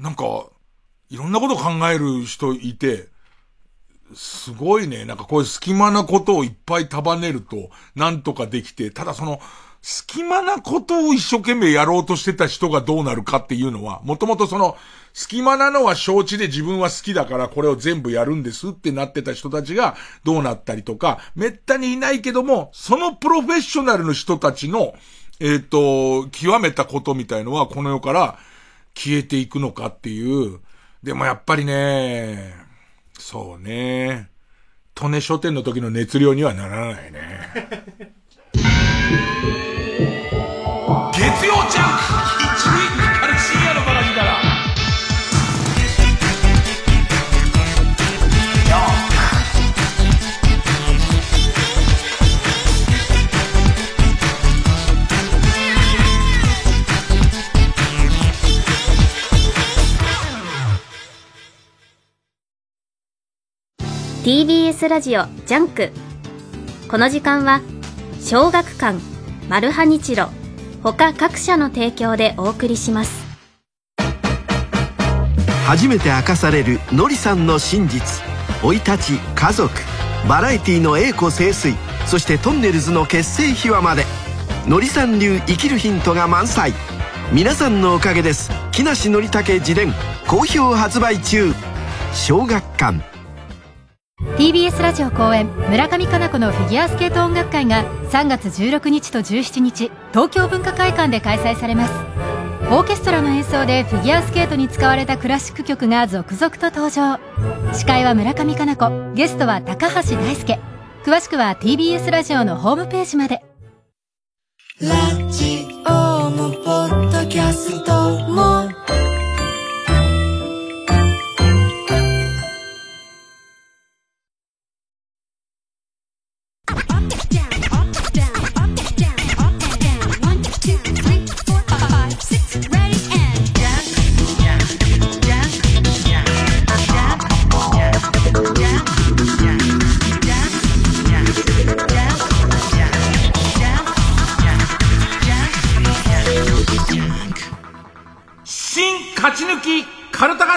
なんか、いろんなこと考える人いて、すごいね。なんかこういう隙間なことをいっぱい束ねると、なんとかできて、ただその、隙間なことを一生懸命やろうとしてた人がどうなるかっていうのは、もともとその、隙間なのは承知で自分は好きだからこれを全部やるんですってなってた人たちがどうなったりとか、めったにいないけども、そのプロフェッショナルの人たちの、えっ、ー、と、極めたことみたいのはこの世から消えていくのかっていう。でもやっぱりね、そうね、利根書店の時の熱量にはならないね。TBS ラジオジャンク。この時間は小学館マルハニチロ他各社の提供でお送りします。初めて明かされるのりさんの真実。生い立ち家族。バラエティの栄枯盛衰。そしてトンネルズの結成秘話まで。のりさん流生きるヒントが満載。皆さんのおかげです。木梨憲武自伝好評発売中。小学館。TBS ラジオ公演村上佳菜子のフィギュアスケート音楽会が3月16日と17日東京文化会館で開催されます。オーケストラの演奏でフィギュアスケートに使われたクラシック曲が続々と登場。司会は村上佳菜子ゲストは高橋大輔。詳しくは TBS ラジオのホームページまで。ラジオもポッドキャストも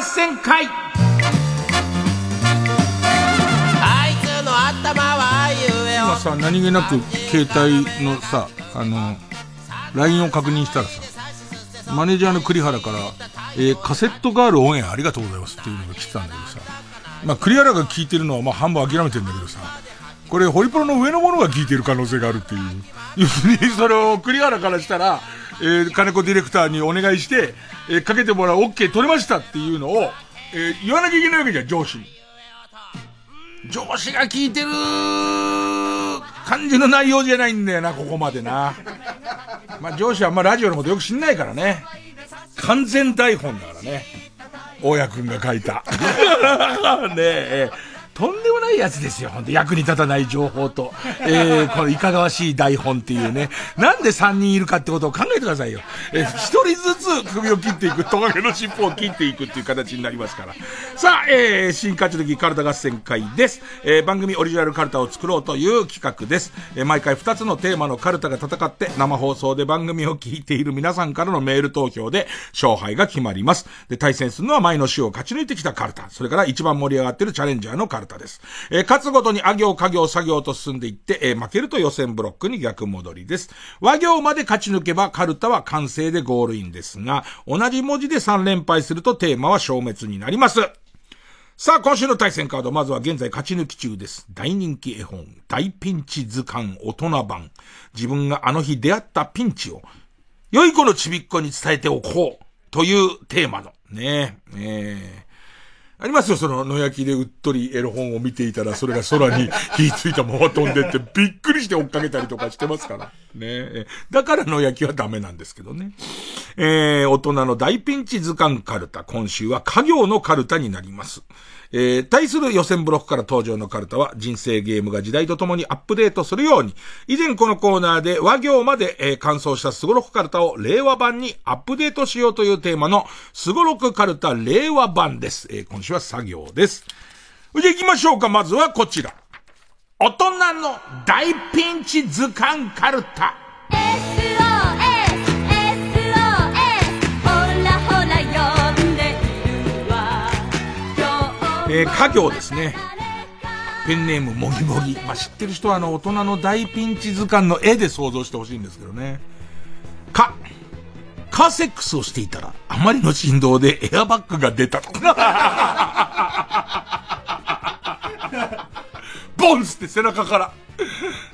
戦会今さ何気なく携帯のさあの LINE を確認したらさマネージャーの栗原から、えー、カセットガールオンエアありがとうございますっていうのが来てたんだけどさ、まあ、栗原が聞いてるのはまあ半分諦めてんだけどさ、これホリプロの上の者が聞いてる可能性があるっていう。要するにそれを栗原からしたら、えー、金子ディレクターにお願いして、えー、かけてもらう OK 取れましたっていうのを、えー、言わなきゃいけないわけじゃん、上司に。上司が聞いてる感じの内容じゃないんだよな、ここまでな。まあ上司はあんまラジオのことよく知んないからね。完全台本だからね。大家くんが書いた。ねえ。とんでもないやつですよ。ほんと役に立たない情報と、えー、このいかがわしい台本っていうね。なんで3人いるかってことを考えてくださいよ。えー、1人ずつ首を切っていく、トカゲの尻尾を切っていくっていう形になりますから。さあ、えー、新勝ち抜きカルタ合戦会です。えー、番組オリジナルカルタを作ろうという企画です。えー、毎回2つのテーマのカルタが戦って、生放送で番組を聞いている皆さんからのメール投票で勝敗が決まります。で、対戦するのは前の週を勝ち抜いてきたカルタ。それから一番盛り上がってるチャレンジャーのカルタです。えー、勝つごとにあ行、家行、作業と進んでいって、えー、負けると予選ブロックに逆戻りです。和行まで勝ち抜けばカルタは完成でゴールインですが、同じ文字で3連敗するとテーマは消滅になります。さあ、今週の対戦カード、まずは現在勝ち抜き中です。大人気絵本、大ピンチ図鑑大人版。自分があの日出会ったピンチを、良い子のちびっこに伝えておこう。というテーマの、ねえ、えーありますよ、その野焼きでうっとりエロ本を見ていたら、それが空に 火ついたまま飛んでってびっくりして追っかけたりとかしてますから。ねだから野焼きはダメなんですけどね。えー、大人の大ピンチ図鑑カルタ。今週は家業のカルタになります。えー、対する予選ブロックから登場のカルタは人生ゲームが時代とともにアップデートするように、以前このコーナーで和行まで、えー、完走したスゴロクカルタを令和版にアップデートしようというテーマのスゴロクカルタ令和版です。えー、今週は作業です。じゃ行きましょうか。まずはこちら。大人の大ピンチ図鑑カルタ。えー、家業ですね。ペンネームもぎもぎ。まあ、知ってる人はあの、大人の大ピンチ図鑑の絵で想像してほしいんですけどね。か、カセックスをしていたら、あまりの振動でエアバッグが出たと。ボンつって背中から、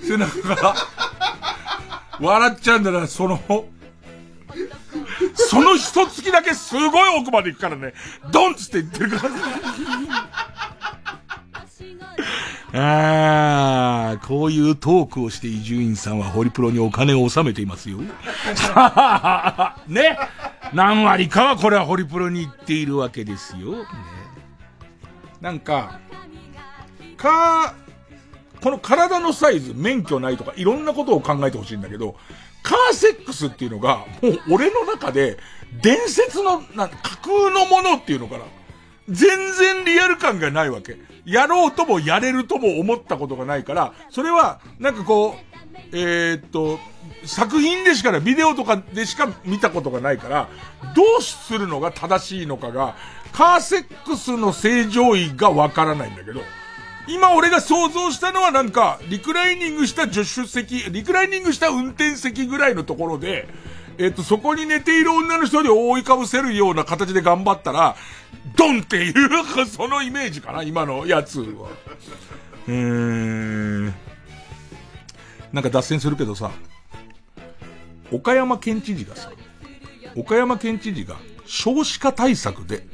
背中から、笑っちゃうんだな、その、その一月だけすごい奥まで行くからね、ドンつって言ってるから。ああ、こういうトークをして伊集院さんはホリプロにお金を納めていますよ。ね。何割かはこれはホリプロに行っているわけですよ。ね、なんか、か、この体のサイズ、免許ないとかいろんなことを考えてほしいんだけど、カーセックスっていうのが、もう俺の中で、伝説の、な、架空のものっていうのかな。全然リアル感がないわけ。やろうともやれるとも思ったことがないから、それは、なんかこう、えー、っと、作品でしかない、ビデオとかでしか見たことがないから、どうするのが正しいのかが、カーセックスの正常位がわからないんだけど、今俺が想像したのはなんか、リクライニングした助手席、リクライニングした運転席ぐらいのところで、えっ、と、そこに寝ている女の人に覆いかぶせるような形で頑張ったら、ドンっていう、そのイメージかな、今のやつは。うーん。なんか脱線するけどさ、岡山県知事がさ、岡山県知事が少子化対策で、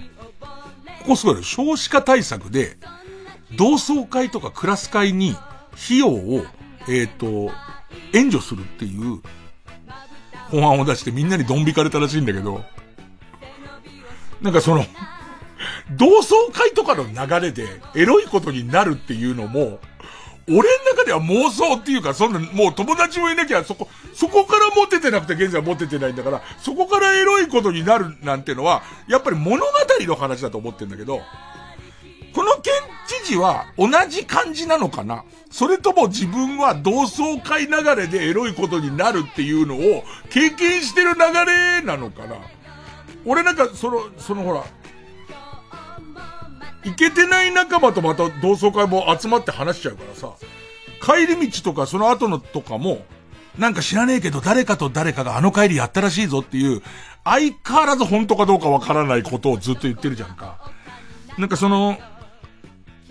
ここすごい、少子化対策で、同窓会とかクラス会に費用を、えっ、と、援助するっていう法案を出してみんなにドン引かれたらしいんだけど、なんかその、同窓会とかの流れでエロいことになるっていうのも、俺の中では妄想っていうか、そんな、もう友達もいなきゃ、そこ、そこからモテてなくて現在はモテてないんだから、そこからエロいことになるなんてのは、やっぱり物語の話だと思ってんだけど、この県知事は同じ感じなのかな？それとも自分は同窓会流れでエロいことになるっていうのを経験してる流れなのかな？俺なんか、その、そのほら、いけてない仲間とまた同窓会も集まって話しちゃうからさ、帰り道とかその後のとかも、なんか知らねえけど誰かと誰かがあの帰りやったらしいぞっていう、相変わらず本当かどうかわからないことをずっと言ってるじゃんか。なんかその、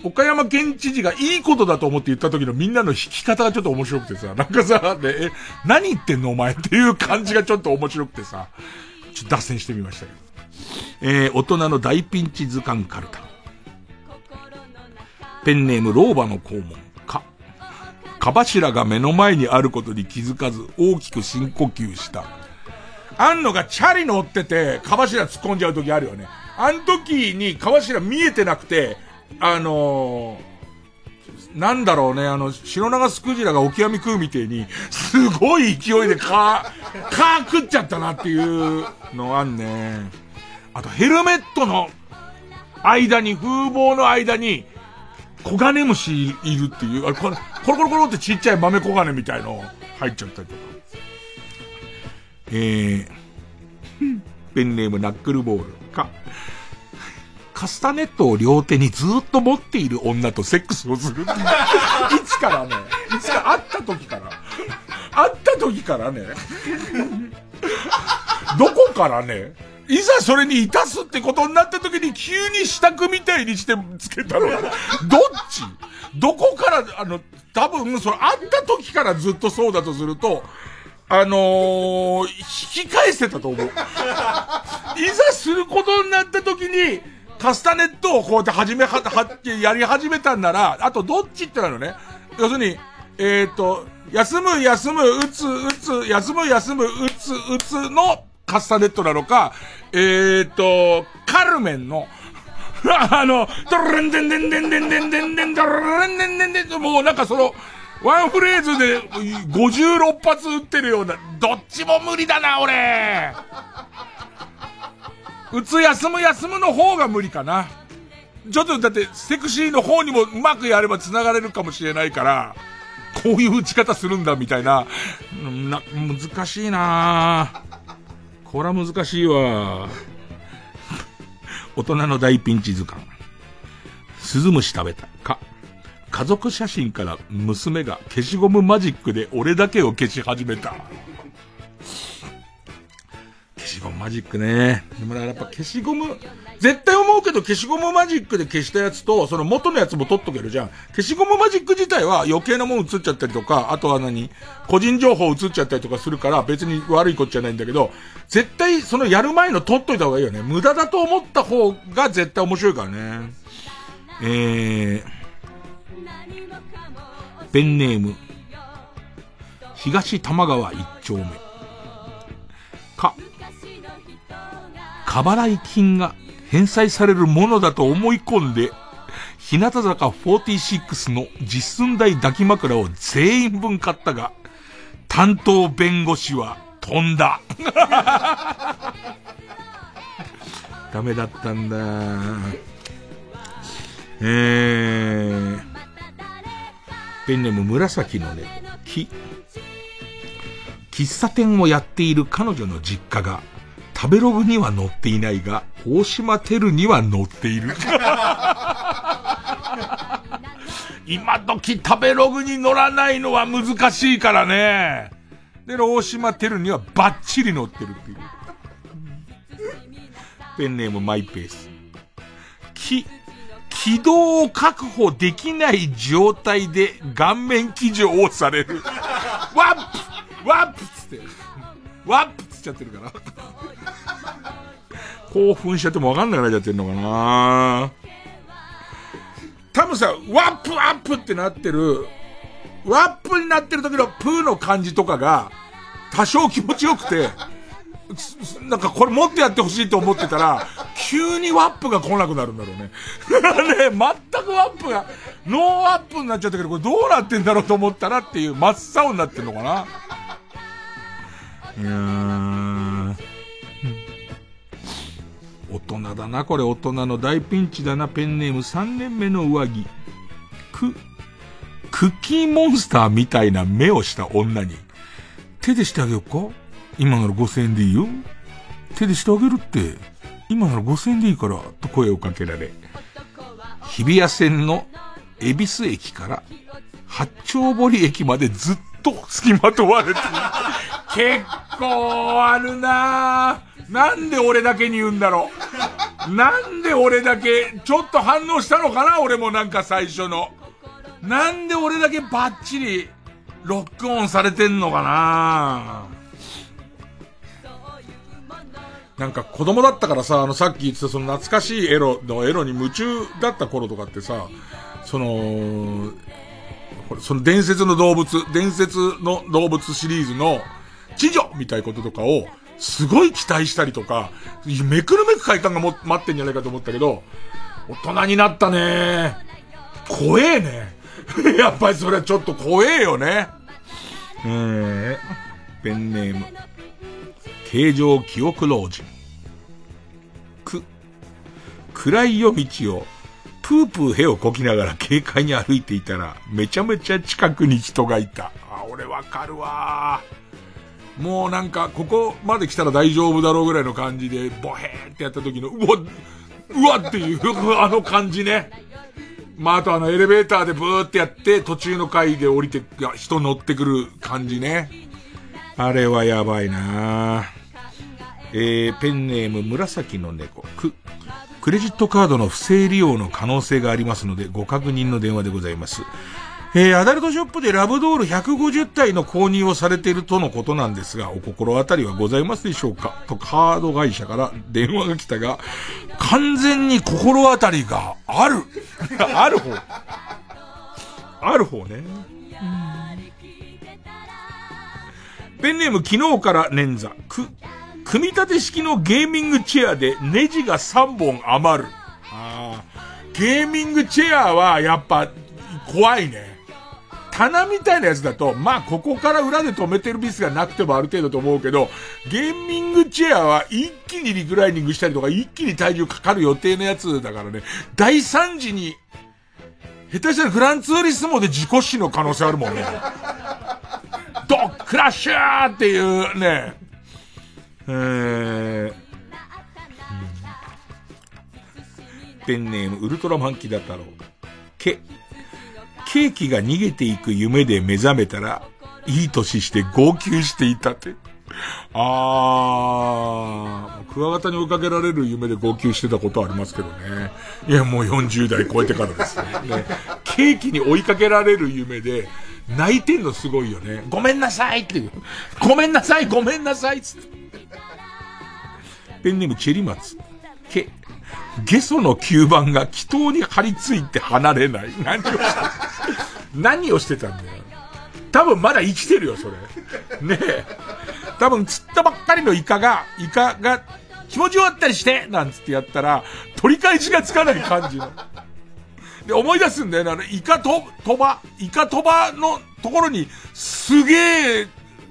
岡山県知事がいいことだと思って言った時のみんなの引き方がちょっと面白くてさ、なんかさ、ね、え、何言ってんのお前っていう感じがちょっと面白くてさ、ちょっと脱線してみましたけど。えー、大人の大ピンチ図鑑カルタ。ペンネーム老婆の肛門。か。か柱が目の前にあることに気づかず大きく深呼吸した。あんのがチャリ乗ってて、か柱突っ込んじゃう時あるよね。あん時にか柱見えてなくて、あのー、なんだろうね、あの、白長スクジラがオキアミ食うみてえに、すごい勢いでカー、カー食っちゃったなっていうのあんね。あとヘルメットの間に、風貌の間に、コガネムシいるっていう、あれ、これ、コロコロコロってちっちゃい豆コガネみたいの入っちゃったりとか。えー、ペンネームナックルボール。カスタネットを両手にずっと持っている女とセックスをする。いつからね、いつか会った時から。会った時からね。どこからね、いざそれにいたすってことになった時に急に支度みたいにしてつけたのどっち？どこから、あの、多分、それ会った時からずっとそうだとすると、あのー、引き返せたと思う。いざすることになった時に、カスタネットをこうやって始めは、は、やり始めたんなら、あとどっちってなのね。要するに、えっ、ー、と、休む、休む、打つ、打つ、休む、休む、打つ、打つのカスタネットなのか、えっ、ー、と、カルメンの、あの、ドルレンデンデンデンデンデンデンデン、ドルレンデンデンデンデン、もうなんかその、ワンフレーズで56発打ってるような、どっちも無理だな、俺。打つ休む休むの方が無理かな。ちょっとだってセクシーの方にもうまくやれば繋がれるかもしれないから、こういう打ち方するんだみたいな、な、難しいなこれは難しいわ。大人の大ピンチ図鑑。鈴虫食べた。か。家族写真から娘が消しゴムマジックで俺だけを消し始めた。消しゴムマジックね。でもやっぱ消しゴム、絶対思うけど消しゴムマジックで消したやつと、その元のやつも取っとけるじゃん。消しゴムマジック自体は余計なもん映っちゃったりとか、あとは何個人情報映っちゃったりとかするから別に悪いことじゃないんだけど、絶対そのやる前の取っといた方がいいよね。無駄だと思った方が絶対面白いからね。えー、ペンネーム、東玉川一丁目。過払い金が返済されるものだと思い込んで、日向坂46の実寸大抱き枕を全員分買ったが、担当弁護士は飛んだ。ダメだったんだ。えー、ペンネーム紫のね、木。喫茶店をやっている彼女の実家が、食べログには載っていないが、大島テルには載っている。今時食べログに載らないのは難しいからね。で、大島テルにはバッチリ載ってるっていう。ペンネームマイペース。き、軌道を確保できない状態で顔面騎乗をされる。ワップワップつって。ワップつっちゃってるから。興奮しちゃってもわかんなくなっちゃってんのかな多分さ、ワップアップってなってる、ワップになってる時のプーの感じとかが、多少気持ちよくて、なんかこれもっとやってほしいと思ってたら、急にワップが来なくなるんだろうね。ね、全くワップが、ノーワップになっちゃったけど、これどうなってんだろうと思ったらっていう真っ青になってんのかないやー。大人だな、これ大人の大ピンチだな、ペンネーム3年目の上着。く、クッキーモンスターみたいな目をした女に、手でしてあげようか？今なら5000円でいいよ。手でしてあげるって、今なら5000円でいいから、と声をかけられ、日比谷線の恵比寿駅から八丁堀駅までずっと付きまとわれて。結構あるなぁ。なんで俺だけに言うんだろう。なんで俺だけ、ちょっと反応したのかな俺もなんか最初の。なんで俺だけバッチリロックオンされてんのかななんか子供だったからさ、あのさっき言ってたその懐かしいエロのエロに夢中だった頃とかってさ、その、その伝説の動物、伝説の動物シリーズの、知女みたいこととかを、すごい期待したりとか、めくるめく快感がも待ってんじゃないかと思ったけど、大人になったね怖えね。やっぱりそれはちょっと怖えよね。えー、ペンネーム。形状記憶老人。く、暗い夜道を、プープーへをこきながら軽快に歩いていたら、めちゃめちゃ近くに人がいた。あ、俺わかるわもうなんか、ここまで来たら大丈夫だろうぐらいの感じで、ボヘーってやった時の、うわ、うわっていう、あの感じね。まあ、あとあのエレベーターでブーってやって、途中の階で降りて、人乗ってくる感じね。あれはやばいなえー、ペンネーム紫の猫。く、クレジットカードの不正利用の可能性がありますので、ご確認の電話でございます。えー、アダルトショップでラブドール150体の購入をされているとのことなんですが、お心当たりはございますでしょうか？とカード会社から電話が来たが、完全に心当たりがある。ある方。ある方ね。ペンネーム昨日から捻挫。く、組み立て式のゲーミングチェアでネジが3本余る。あゲーミングチェアはやっぱ怖いね。棚みたいなやつだと、まあ、ここから裏で止めてるミスがなくてもある程度と思うけど、ゲーミングチェアは一気にリクライニングしたりとか、一気に体重かかる予定のやつだからね、第3次に、下手したらグランツーリスモで事故死の可能性あるもんね。ドックラッシューっていうね、えー、ペンネームウルトラマンキダ太郎。け、ケーキが逃げていく夢で目覚めたら、いい年して号泣していたって。あー、クワガタに追いかけられる夢で号泣してたことありますけどね。いや、もう40代超えてからですね。ねケーキに追いかけられる夢で、泣いてんのすごいよね。ごめんなさいっていう。ごめんなさいごめんなさいつって。ペンネームチェリマツ。け、ゲソの吸盤が気筒に張り付いて離れない。何をして何をしてたんだよ。多分まだ生きてるよ、それ。ねえ。多分釣ったばっかりのイカが、イカが気持ちよかったりして、なんつってやったら、取り返しがつかない感じの。で、思い出すんだよね。あの、イカと、鳥羽、イカ鳥羽のところに、すげえ、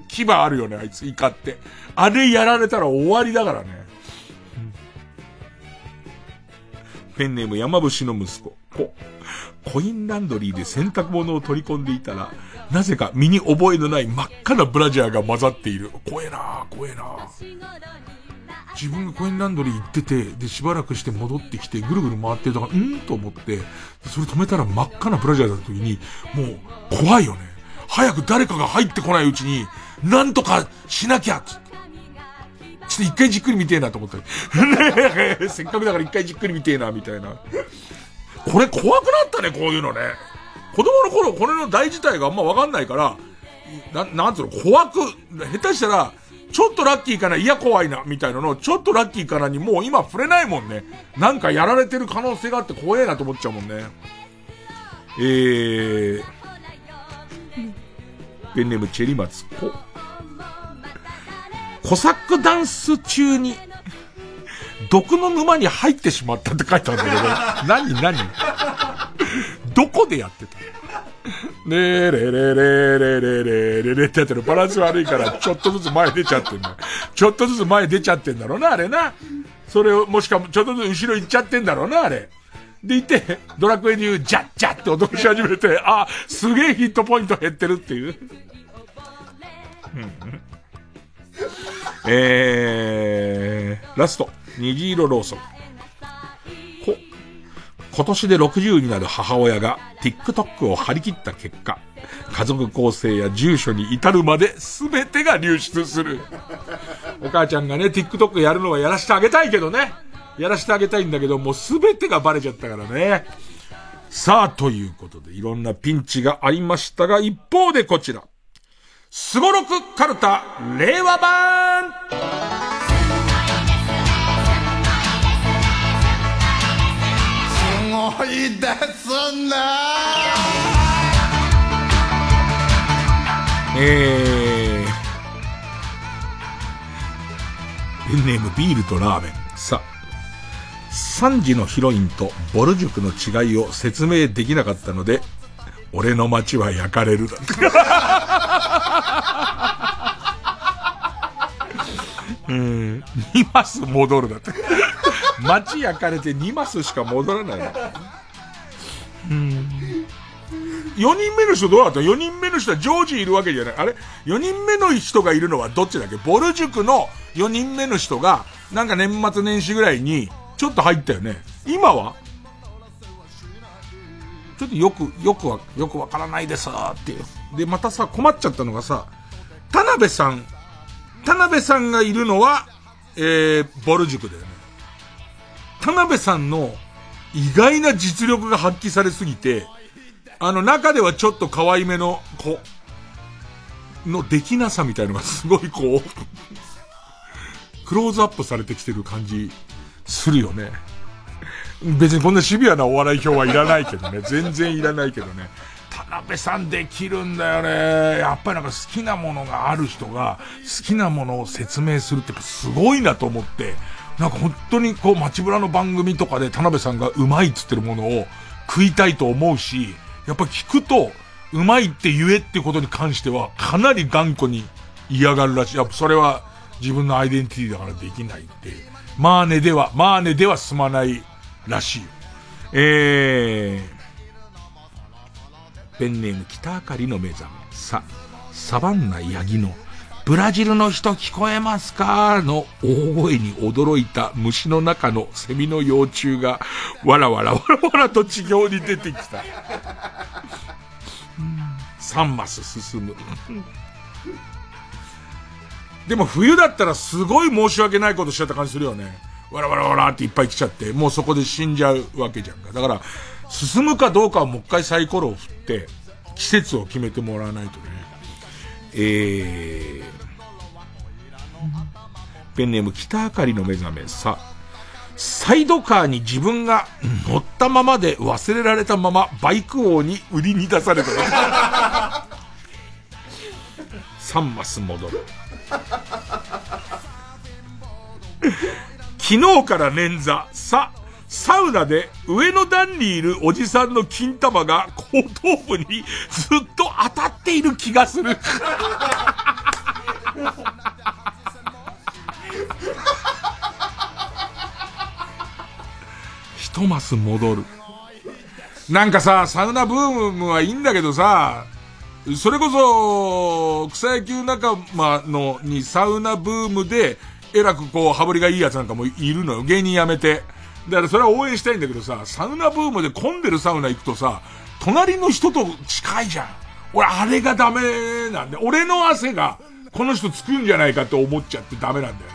牙あるよね、あいつ、イカって。あれやられたら終わりだからね。ペンネーム山伏の息子。コ。コインランドリーで洗濯物を取り込んでいたら、なぜか身に覚えのない真っ赤なブラジャーが混ざっている。怖えな怖えな自分がコインランドリー行ってて、で、しばらくして戻ってきて、ぐるぐる回ってるとか、うん？と思って、それ止めたら真っ赤なブラジャーだった時に、もう、怖いよね。早く誰かが入ってこないうちに、なんとかしなきゃっ。ちょっと一回じっくり見てえなと思った。せっかくだから一回じっくり見てえな、みたいな。これ怖くなったね、こういうのね。子供の頃、これの大事態があんまわかんないから、な、なんつうの、怖く、下手したら、ちょっとラッキーかな、いや怖いな、みたいなの、ちょっとラッキーかなにもう今触れないもんね。なんかやられてる可能性があって怖えなと思っちゃうもんね。えー、ペンネームチェリマツコ。コサックダンス中に、毒の沼に入ってしまったって書いてあるんだけど、何何？どこでやってた？ねえ、れれれれれれれれってやってる。バランス悪いから、ちょっとずつ前出ちゃってんだ。ちょっとずつ前出ちゃってんだろうな、あれな。それを、もしかも、ちょっとずつ後ろ行っちゃってんだろうな、あれ。でいて、ドラクエで言う、ジャッジャって脅し始めて、あ、すげえヒットポイント減ってるっていう。うん えー、ラスト、虹色ローソン。こ、今年で60になる母親が TikTok を張り切った結果、家族構成や住所に至るまで全てが流出する。お母ちゃんがね、TikTok やるのはやらしてあげたいけどね。やらしてあげたいんだけど、もう全てがバレちゃったからね。さあ、ということで、いろんなピンチがありましたが、一方でこちら。すごろくカルタ令和版すごいですね。えー、ペンネームビールとラーメン。さ、3時のヒロインとボル塾の違いを説明できなかったので、俺の街は焼かれるだって。うん。2マス戻るだって。街焼かれて2マスしか戻らない。うん。4人目の人どうだった ?4 人目の人は常時いるわけじゃない。あれ ?4 人目の人がいるのはどっちだっけ？ボル塾の4人目の人が、なんか年末年始ぐらいに、ちょっと入ったよね。今は？ちょっとよく、よくは、よくわからないですっていう。で、またさ、困っちゃったのがさ、田辺さん、田辺さんがいるのは、えー、ボル塾だよね。田辺さんの意外な実力が発揮されすぎて、あの、中ではちょっと可愛めの子のできなさみたいのがすごいこう、クローズアップされてきてる感じするよね。別にこんなシビアなお笑い表はいらないけどね。全然いらないけどね。田辺さんできるんだよね。やっぱりなんか好きなものがある人が好きなものを説明するってすごいなと思って、なんか本当にこう街ブラの番組とかで田辺さんがうまいっつってるものを食いたいと思うし、やっぱ聞くと、うまいって言えってことに関してはかなり頑固に嫌がるらしい。やっぱそれは自分のアイデンティティだからできないって。まあねでは、まあねでは済まないらしいよ。えー、ペンネーム北あかりの目覚め。さ、サバンナヤギの、ブラジルの人聞こえますかの大声に驚いた虫の中のセミの幼虫が、わらわらわらわらと地上に出てきた。3マス進む。でも冬だったらすごい申し訳ないことしちゃった感じするよね。わらわらわらっていっぱい来ちゃって、もうそこで死んじゃうわけじゃんか。だから、進むかどうかはもう一回サイコロを振って、季節を決めてもらわないとね。えー、ペンネーム北あかりの目覚めさ、サイドカーに自分が乗ったままで忘れられたままバイク王に売りに出された。3マス戻る。昨日から捻挫。さ、サウナで上の段にいるおじさんの金玉が後頭部にずっと当たっている気がする。一マス戻る。なんかさ、サウナブームはいいんだけどさ、それこそ、草野球仲間のにサウナブームで、えらくこう、羽振りがいいやつなんかもいるのよ。芸人辞めて。だからそれは応援したいんだけどさ、サウナブームで混んでるサウナ行くとさ、隣の人と近いじゃん。俺、あれがダメなんで、俺の汗が、この人つくんじゃないかって思っちゃってダメなんだよね。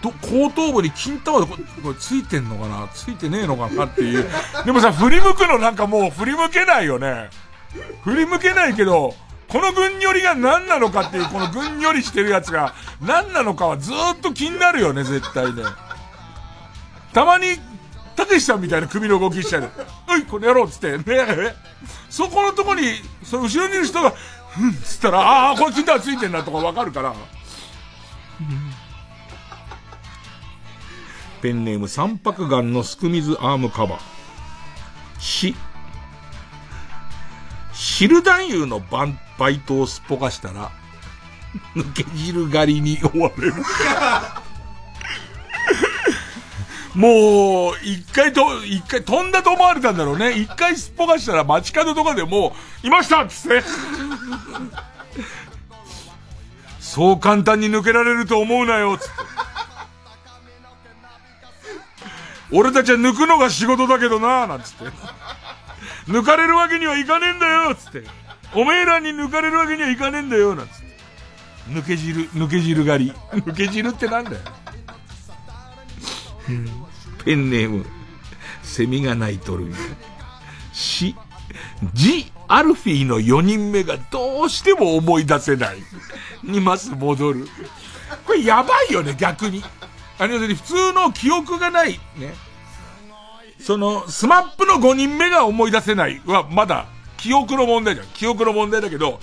と、後頭部に金玉でここれついてんのかな？ついてねえのかなっていう。でもさ、振り向くのなんかもう振り向けないよね。振り向けないけど、このぐんよりが何なのかっていう、このぐんよりしてるやつが何なのかはずっと気になるよね、絶対ね。たまに、たけしさんみたいな首の動きしちゃう。おい、この野郎っつって、ねそこのとこに、その後ろにいる人が、ふんっつったら、ああ、これ金玉ついてんなとかわかるから。ペンネーム三白眼のすく水アームカバー。し、汁男優のバンバイトをすっぽかしたら、抜け汁狩りに追われる。もう、一回と、一回飛んだと思われたんだろうね。一回すっぽかしたら街角とかでもう、いましたっつって。そう簡単に抜けられると思うなよ、つって。俺たちは抜くのが仕事だけどな、なんつって。抜かれるわけにはいかねえんだよっ、つって。おめえらに抜かれるわけにはいかねえんだよ、なんつって。抜け汁、抜け汁狩り。抜け汁ってなんだよ。ペンネーム、セミが鳴いとる。し、ジ・アルフィーの4人目がどうしても思い出せない。にます戻る。これやばいよね、逆に。あの、普通の記憶がない、ね。その、スマップの5人目が思い出せないは、まだ、記憶の問題じゃん。記憶の問題だけど、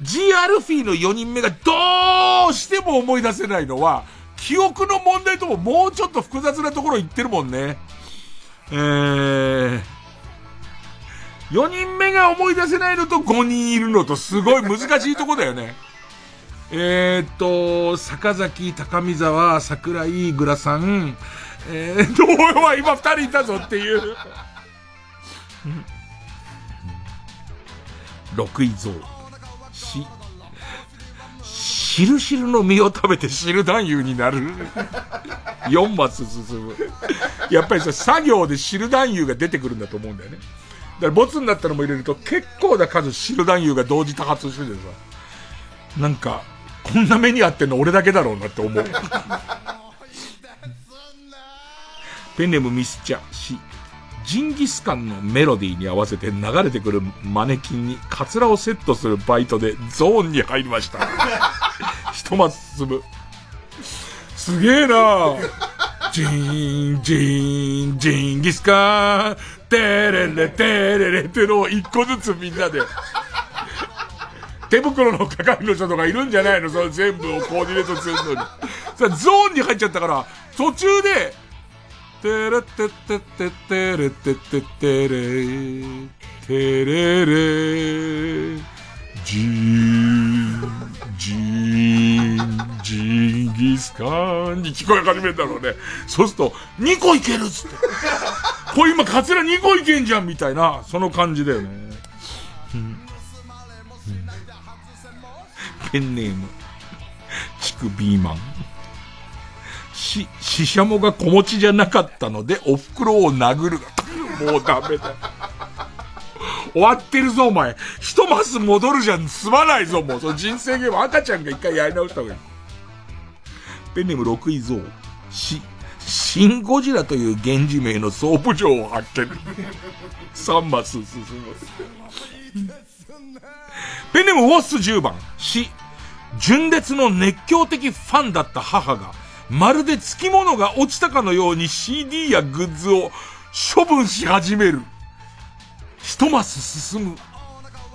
G アルフィーの4人目がどうしても思い出せないのは、記憶の問題とももうちょっと複雑なところ言ってるもんね。えー、4人目が思い出せないのと5人いるのとすごい難しいとこだよね。えー、っと、坂崎、高見沢、桜井、グラさん、えー、どうは今二人いたぞっていう。六位像。し、しるしるの実を食べて汁男優になる。4マス進む。やっぱりさ、作業で汁男優が出てくるんだと思うんだよね。だからボツになったのも入れると結構な数汁男優が同時多発しててさ。なんか、こんな目にあってんの俺だけだろうなって思う。ペンネームミスチャ、し、ジンギスカンのメロディーに合わせて流れてくるマネキンにカツラをセットするバイトでゾーンに入りました。ひとまず進む。すげえなジーン、ジーン、ジンギスカン、テレレ、テレレってのを一個ずつみんなで。手袋の係の人とかいるんじゃないの？その全部をコーディネートするのに。さ、ゾーンに入っちゃったから、途中で、てれててててれてててれ、てれれ、じーん、じーん、ジンギスカンに聞こえ始めたのね。そうすると、2個いけるっつって。これ今カツラ2個いけんじゃんみたいな、その感じだよね。うん、ペンネーム、チクビーマン。し、ししゃもが子持ちじゃなかったので、お袋を殴る。もうダメだ。終わってるぞ、お前。一マス戻るじゃん、済まないぞ、もう。その人生ゲーム赤ちゃんが一回やり直した方がいい。ペンネーム6位像。し、シンゴジラという源氏名の総部長を発見。3マス進む。ペンネームウォッス10番。し、純烈の熱狂的ファンだった母が、まるで付き物が落ちたかのように CD やグッズを処分し始める。一マス進む。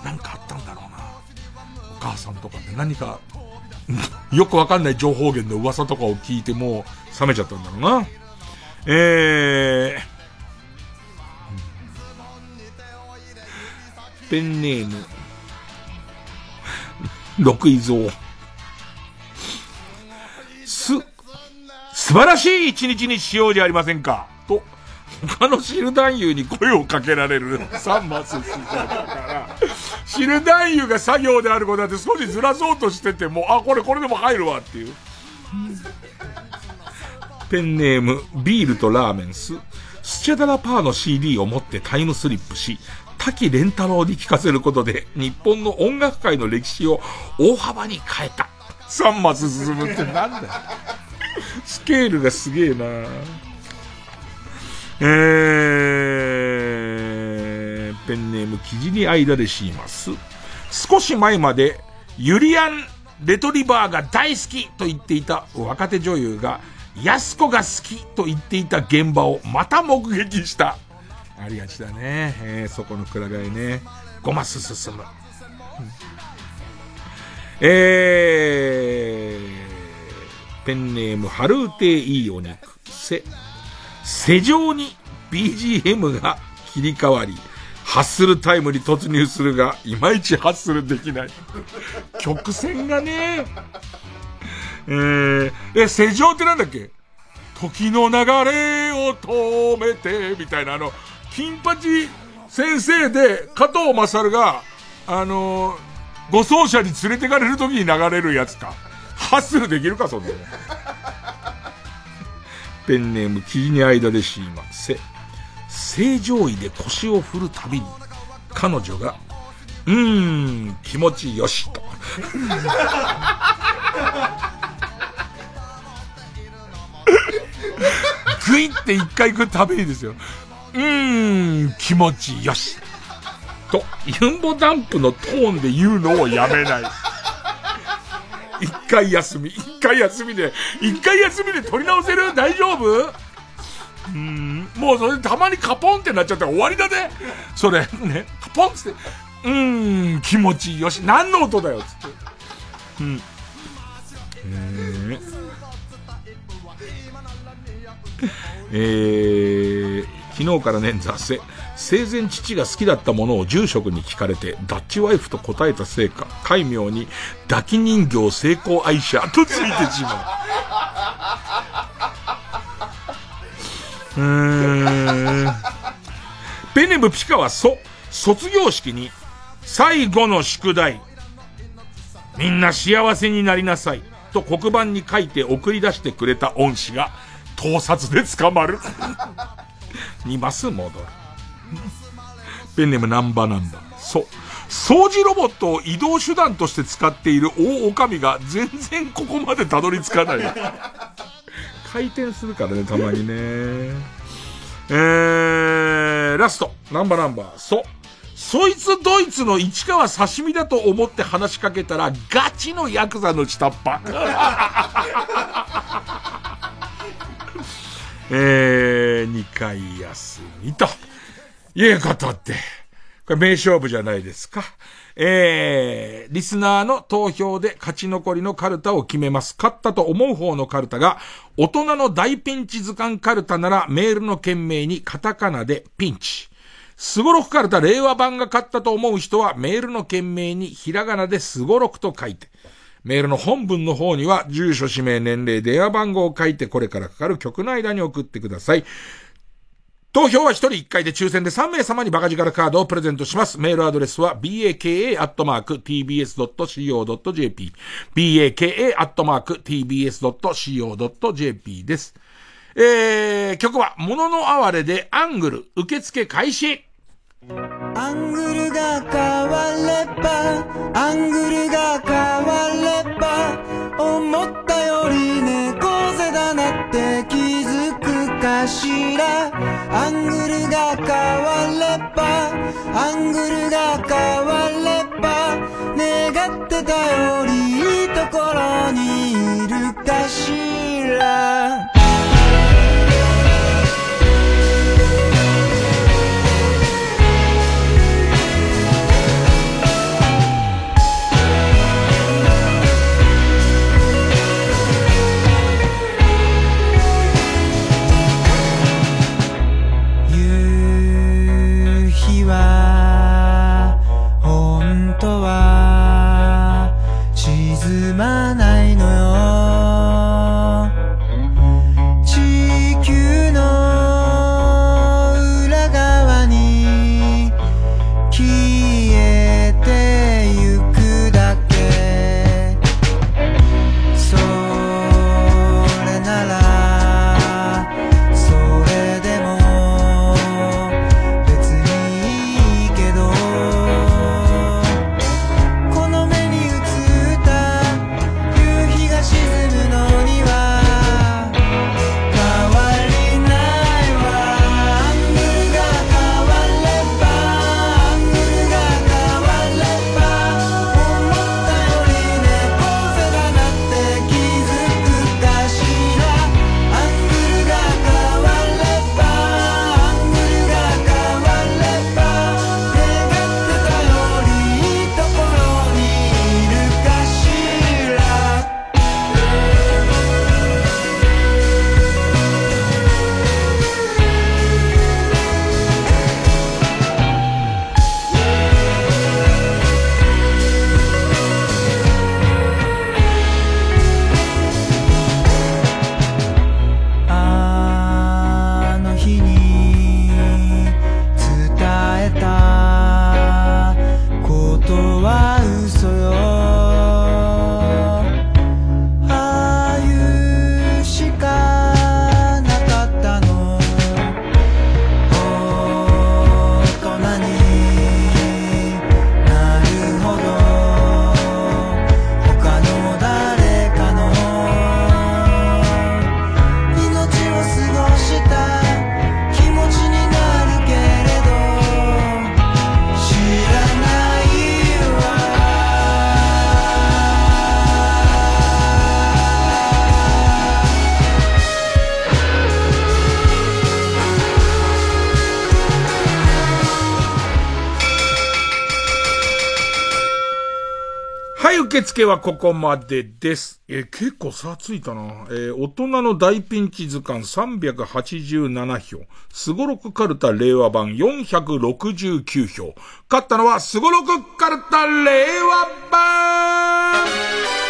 なんかあったんだろうな。お母さんとかで何か、よくわかんない情報源の噂とかを聞いてもう冷めちゃったんだろうな。えー、ペンネーム、六位蔵。素晴らしい一日にしようじゃありませんか。と、他のシル男優に声をかけられる3マス進んだから、シル男優が作業であることだって少しずらそうとしてても、あ、これこれでも入るわっていう。ペンネーム、ビールとラーメンス。スチャダラパーの CD を持ってタイムスリップし、滝蓮太郎に聴かせることで、日本の音楽界の歴史を大幅に変えた。3マス進むってなんだよ。スケールがすげえなえー、ペンネーム、記事に間でします。少し前まで、ユリアン・レトリバーが大好きと言っていた若手女優が、安子が好きと言っていた現場をまた目撃した。ありがちだね。えー、そこのくらがいね。5マス進む。えー、ペンネーム、ハルーテいいお肉。せ、世上に BGM が切り替わり、ハッスルタイムに突入するが、いまいちハッスルできない。曲線がね、えー、え、世上ってなんだっけ？時の流れを止めて、みたいなあの、金八先生で加藤勝が、あのー、ご奏者に連れてかれる時に流れるやつか。ハッスルできるか、そんなの。ペンネーム、記事に間でしませ。正常位で腰を振るたびに、彼女が、うーん、気持ちよしと。グイって一回行くたびにですよ。うーん、気持ちよし。と、ユンボダンプのトーンで言うのをやめない。一回休み、一回休みで、一回休みで取り直せる？大丈夫？うん、もうそれたまにカポンってなっちゃったら終わりだね。それ、ね、カポンって、うーん、気持ちいいよし、何の音だよ、つって。うん。えー、昨日からね、雑誌。生前父が好きだったものを住職に聞かれて、ダッチワイフと答えたせいか、戒名に、抱き人形成功愛者とついてしまう。うーん。ペネムピカはそ、卒業式に、最後の宿題、みんな幸せになりなさい、と黒板に書いて送り出してくれた恩師が、盗撮で捕まる。にます戻る。ペンネームナンバナンバ。そう。掃除ロボットを移動手段として使っている大狼が全然ここまでたどり着かない。回転するからね、たまにね。えー、ー、ラスト、ナンバーナンバー、そ。そいつドイツの市川刺身だと思って話しかけたら、ガチのヤクザの下っ端。えー、2回休みと。いうことで。これ名勝負じゃないですか。えー、リスナーの投票で勝ち残りのカルタを決めます。勝ったと思う方のカルタが、大人の大ピンチ図鑑カルタならメールの件名にカタカナでピンチ。スゴロクカルタ令和版が勝ったと思う人はメールの件名にひらがなでスゴロクと書いて、メールの本文の方には、住所、氏名、年齢、電話番号を書いて、これからかかる曲の間に送ってください。投票は一人一回で抽選で3名様にバカ力カードをプレゼントします。メールアドレスは baka.tbs.co.jp baka.tbs.co.jp です。えー、曲は、もののあわれでアングル、受付開始。アングルが変わればアングルが変われば変われば願ってたよりいいところにいるかしら。受付はここまでです。え、結構差ついたな。えー、大人の大ピンチ図鑑387票。スゴロクカルタ令和版469票。勝ったのはスゴロクカルタ令和版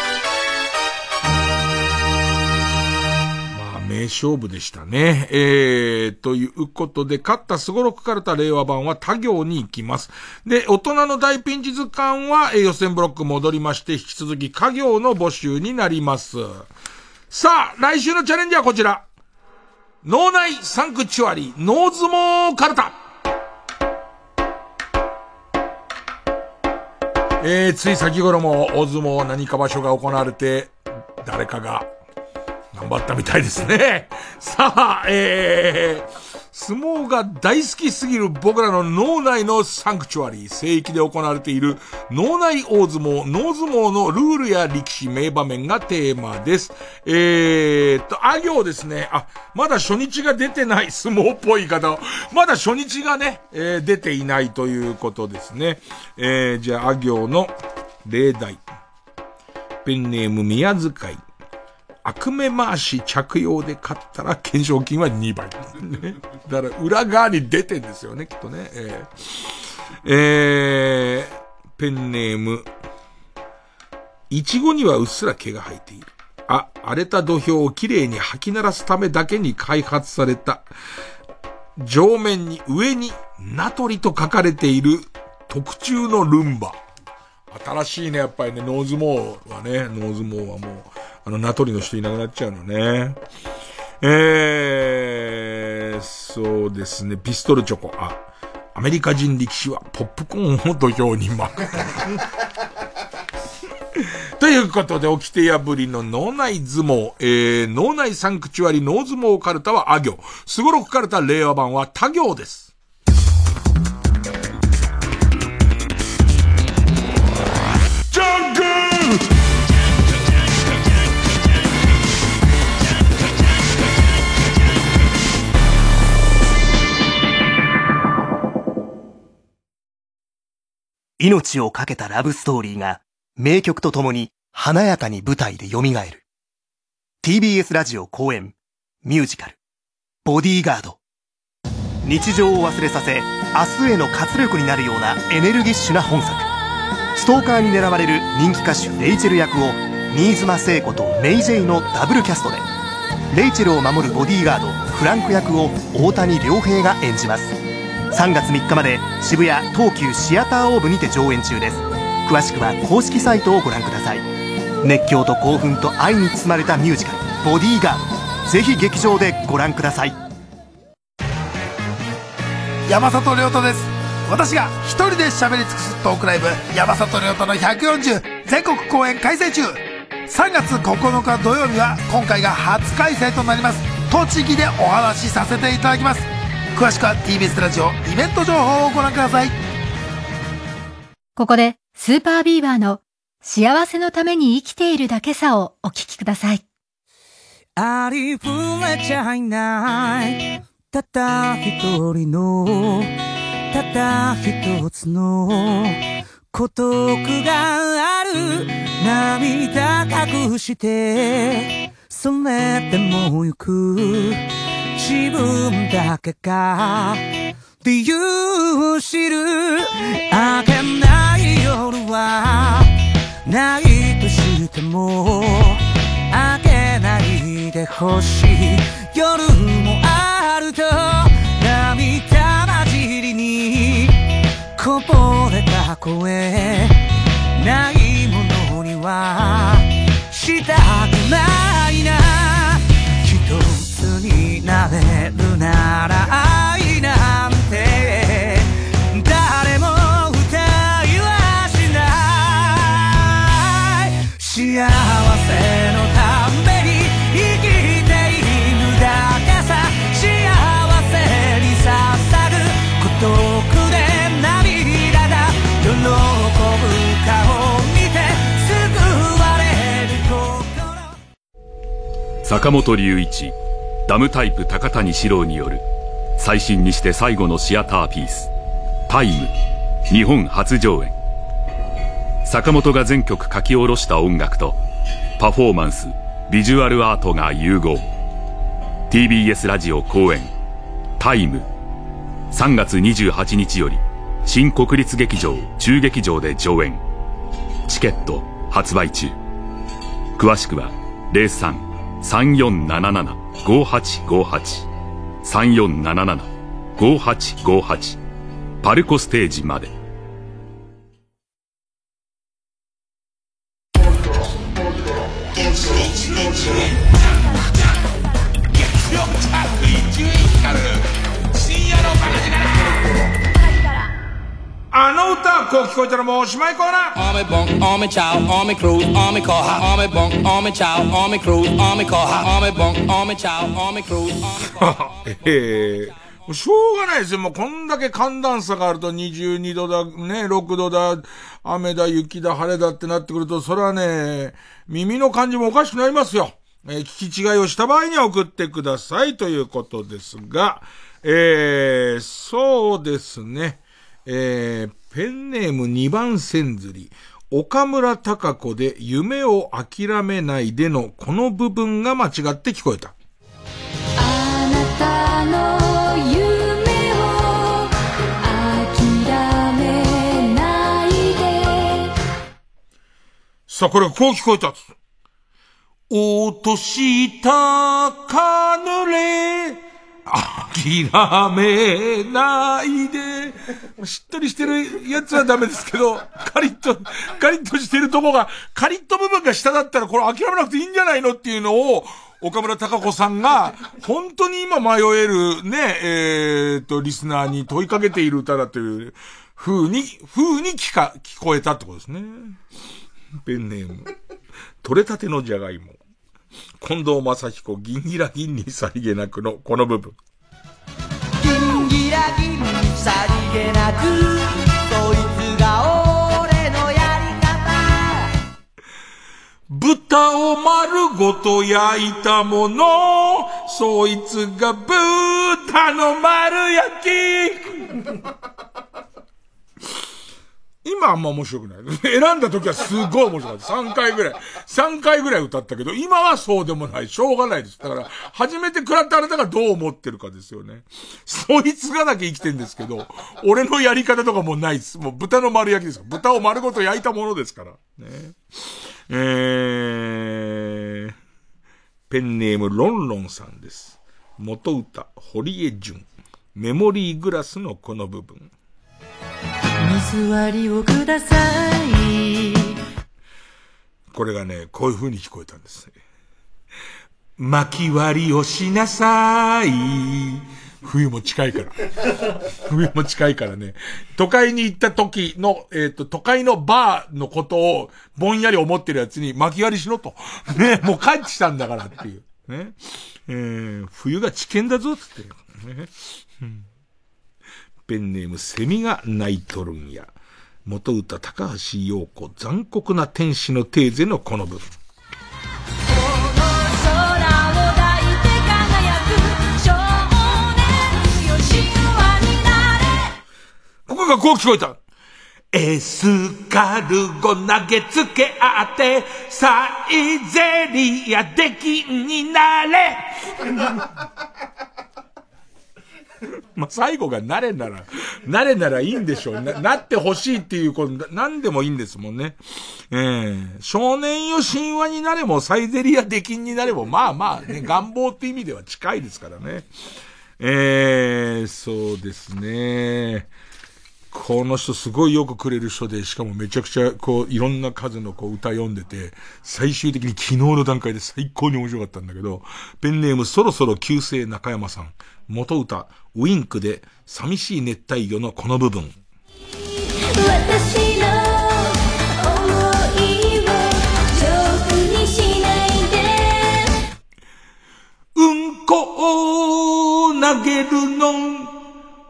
名勝負でしたね。えー、ということで、勝ったスゴロクカルタ令和版は他行に行きます。で、大人の大ピンチ図鑑は、えー、予選ブロック戻りまして、引き続き家業の募集になります。さあ、来週のチャレンジはこちら。脳内サンクチュアリー、脳相撲カルタ。えー、つい先頃も大相撲何か場所が行われて、誰かが頑張ったみたいですね。さあ、えー、相撲が大好きすぎる僕らの脳内のサンクチュアリー、聖域で行われている脳内大相撲、脳相撲のルールや力士名場面がテーマです。えー、っと、あ行ですね。あ、まだ初日が出てない 相撲っぽい方、まだ初日がね、えー、出ていないということですね。えー、じゃあ、あ行の例題。ペンネーム宮遣い。悪目回し着用で買ったら懸賞金は2倍。ね。だから裏側に出てんですよね、きっとね。えー、えー、ペンネーム。いちごにはうっすら毛が生えている。あ、荒れた土俵をきれいに吐き鳴らすためだけに開発された、上面に上にナトリと書かれている特注のルンバ。新しいね、やっぱりね、ノーズモーはね、ノーズモーはもう、あの、名取の人いなくなっちゃうのね。えー、そうですね、ピストルチョコ。あ、アメリカ人力士はポップコーンを土俵に巻く。ということで、起きて破りの脳内相撲、えー、脳内サンクチュアリ脳相撲カルタはあ行。すごろくカルタ令和版は他行です。命を懸けたラブストーリーが名曲とともに華やかに舞台で蘇る。TBS ラジオ公演ミュージカルボディーガード。日常を忘れさせ明日への活力になるようなエネルギッシュな本作。ストーカーに狙われる人気歌手レイチェル役を新妻聖子とメイ・ジェイのダブルキャストでレイチェルを守るボディーガードフランク役を大谷亮平が演じます3月3日まで渋谷東急シアターオーブにて上演中です。詳しくは公式サイトをご覧ください。熱狂と興奮と愛に包まれたミュージカル「ボディーガー。ド」ぜひ劇場でご覧ください。山里亮太です。私が一人で喋り尽くすトークライブ山里亮太の140全国公演開催中。3月9日土曜日は今回が初開催となります。栃木でお話しさせていただきます。詳しくは TBS ラジオイベント情報をご覧ください。ここでスーパービーバーの幸せのために生きているだけさをお聞きください。ありふれちゃいない。たった一人の、たった一つの孤独がある。涙隠して、それでも行く。自分だけが理由を知る。明けない夜はないとしても明けないでほしい。夜もあると涙混じりにこぼれた声。ないものにはしたくない。れるなら愛なんて誰も歌いはしない。幸せのために生きているだけさ。幸せに捧ぐ孤独で涙が喜ぶ顔見て救われる心。坂本龍一。ダムタイプ高谷史郎による最新にして最後のシアターピースタイム日本初上演。坂本が全曲書き下ろした音楽とパフォーマンスビジュアルアートが融合。TBS ラジオ公演タイム。3月28日より新国立劇場中劇場で上演。チケット発売中。詳しくは03-3477 5858-3477-5858パルコステージまで。あの歌こう聞こえたらもうおしまいコーナー Army bunk, army chow, army cruise, army koha Army bunk, army chow, army cruise, army koha Army bunk, army chow, army cruise, army えー、しょうがないですよ。もうこんだけ寒暖差があると22度だ、ね、6度だ、雨だ、雪だ、晴れだってなってくると、それはね、耳の感じもおかしくなりますよ。えー、聞き違いをした場合には送ってくださいということですが、えー、そうですね。えー、ペンネーム2番線釣り。岡村隆子で夢を諦めないでのこの部分が間違って聞こえた。あなたの夢を諦めないでさあ、これがこう聞こえた。落としたカヌレ諦めないで。しっとりしてるやつはダメですけど、カリッと、カリッとしてるとこが、カリッと部分が下だったらこれ諦めなくていいんじゃないのっていうのを、岡村隆子さんが、本当に今迷えるね、え、っと、リスナーに問いかけている歌だという風に、風に聞か、聞こえたってことですね。ペンネーム。取れたてのじゃがいも。近藤正彦、銀ギラ銀にさりげなくのこの部分。銀ギラ銀にさりげなくそいつが俺のやり方豚を丸ごと焼いたもの、そいつが豚の丸焼き。今あんま面白くない。選んだ時はすごい面白かった。3回ぐらい。3回ぐらい歌ったけど、今はそうでもない。しょうがないです。だから、初めて食らったあなたがどう思ってるかですよね。そいつがだけ生きてんですけど、俺のやり方とかもないです。もう豚の丸焼きです豚を丸ごと焼いたものですから。ね。えー、ペンネームロンロンさんです。元歌、堀江淳。メモリーグラスのこの部分。水割りをくださいこれがね、こういう風に聞こえたんですね。巻き割りをしなさい。冬も近いから。冬も近いからね。都会に行った時の、えっ、ー、と、都会のバーのことをぼんやり思ってるやつに巻き割りしろと。ね、もう帰ってきたんだからっていう。ね。えー、冬が危険だぞ、つって。ね。うんペンネームセミが泣いとるんや。元歌高橋陽子残酷な天使のテーゼのこの部分。ここがこう聞こえた。エスカルゴ投げつけあって、サイゼリア出禁になれ まあ、最後が慣れなら、慣れならいいんでしょう。な、なってほしいっていうこと、なんでもいいんですもんね。ええー、少年よ神話になれも、サイゼリア出禁になれも、まあまあね、願望って意味では近いですからね。ええー、そうですね。この人すごいよくくれる人で、しかもめちゃくちゃ、こう、いろんな数のこう歌読んでて、最終的に昨日の段階で最高に面白かったんだけど、ペンネームそろそろ旧姓中山さん。元歌、ウィンクで、寂しい熱帯魚のこの部分。私の思いをにしないでうんこを投げるの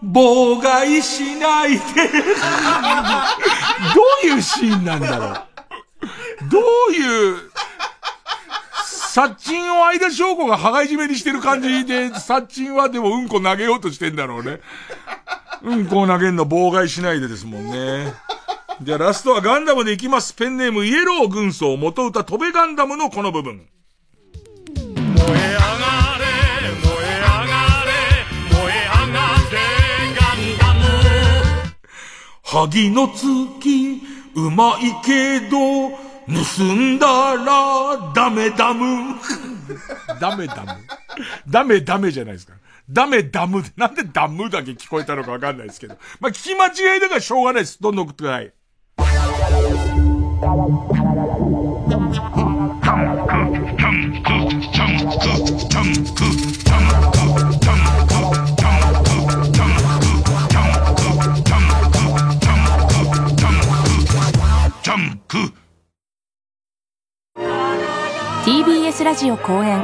妨害しないで どういうシーンなんだろうどういうサッチンを相田翔子が羽交い締めにしてる感じで、サッチンはでもうんこ投げようとしてんだろうね。うんこを投げんの妨害しないでですもんね。じゃあラストはガンダムでいきます。ペンネームイエロー軍曹元歌飛べガンダムのこの部分。燃え上がれ、燃え上がれ、燃え上がれ、ガンダム。萩の月、うまいけど、盗んだら、ダメダム。ダメダム？ダメダメじゃないですか。ダメダム。なんでダムだけ聞こえたのかわかんないですけど。まあ、聞き間違いだからしょうがないです。どんどん送ってください。TBS ラジオ公演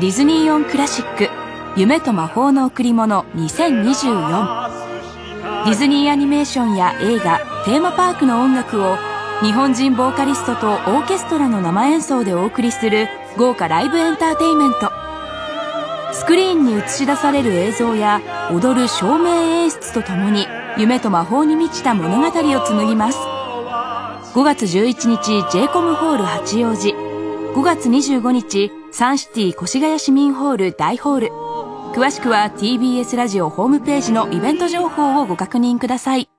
ディズニーオンクラシック夢と魔法の贈り物2024ディズニーアニメーションや映画テーマパークの音楽を日本人ボーカリストとオーケストラの生演奏でお送りする豪華ライブエンターテインメント。スクリーンに映し出される映像や踊る照明演出とともに夢と魔法に満ちた物語を紡ぎます。5月11日 j コムホール八王子。5月25日サンシティ越谷市民ホール大ホール。詳しくは TBS ラジオホームページのイベント情報をご確認ください。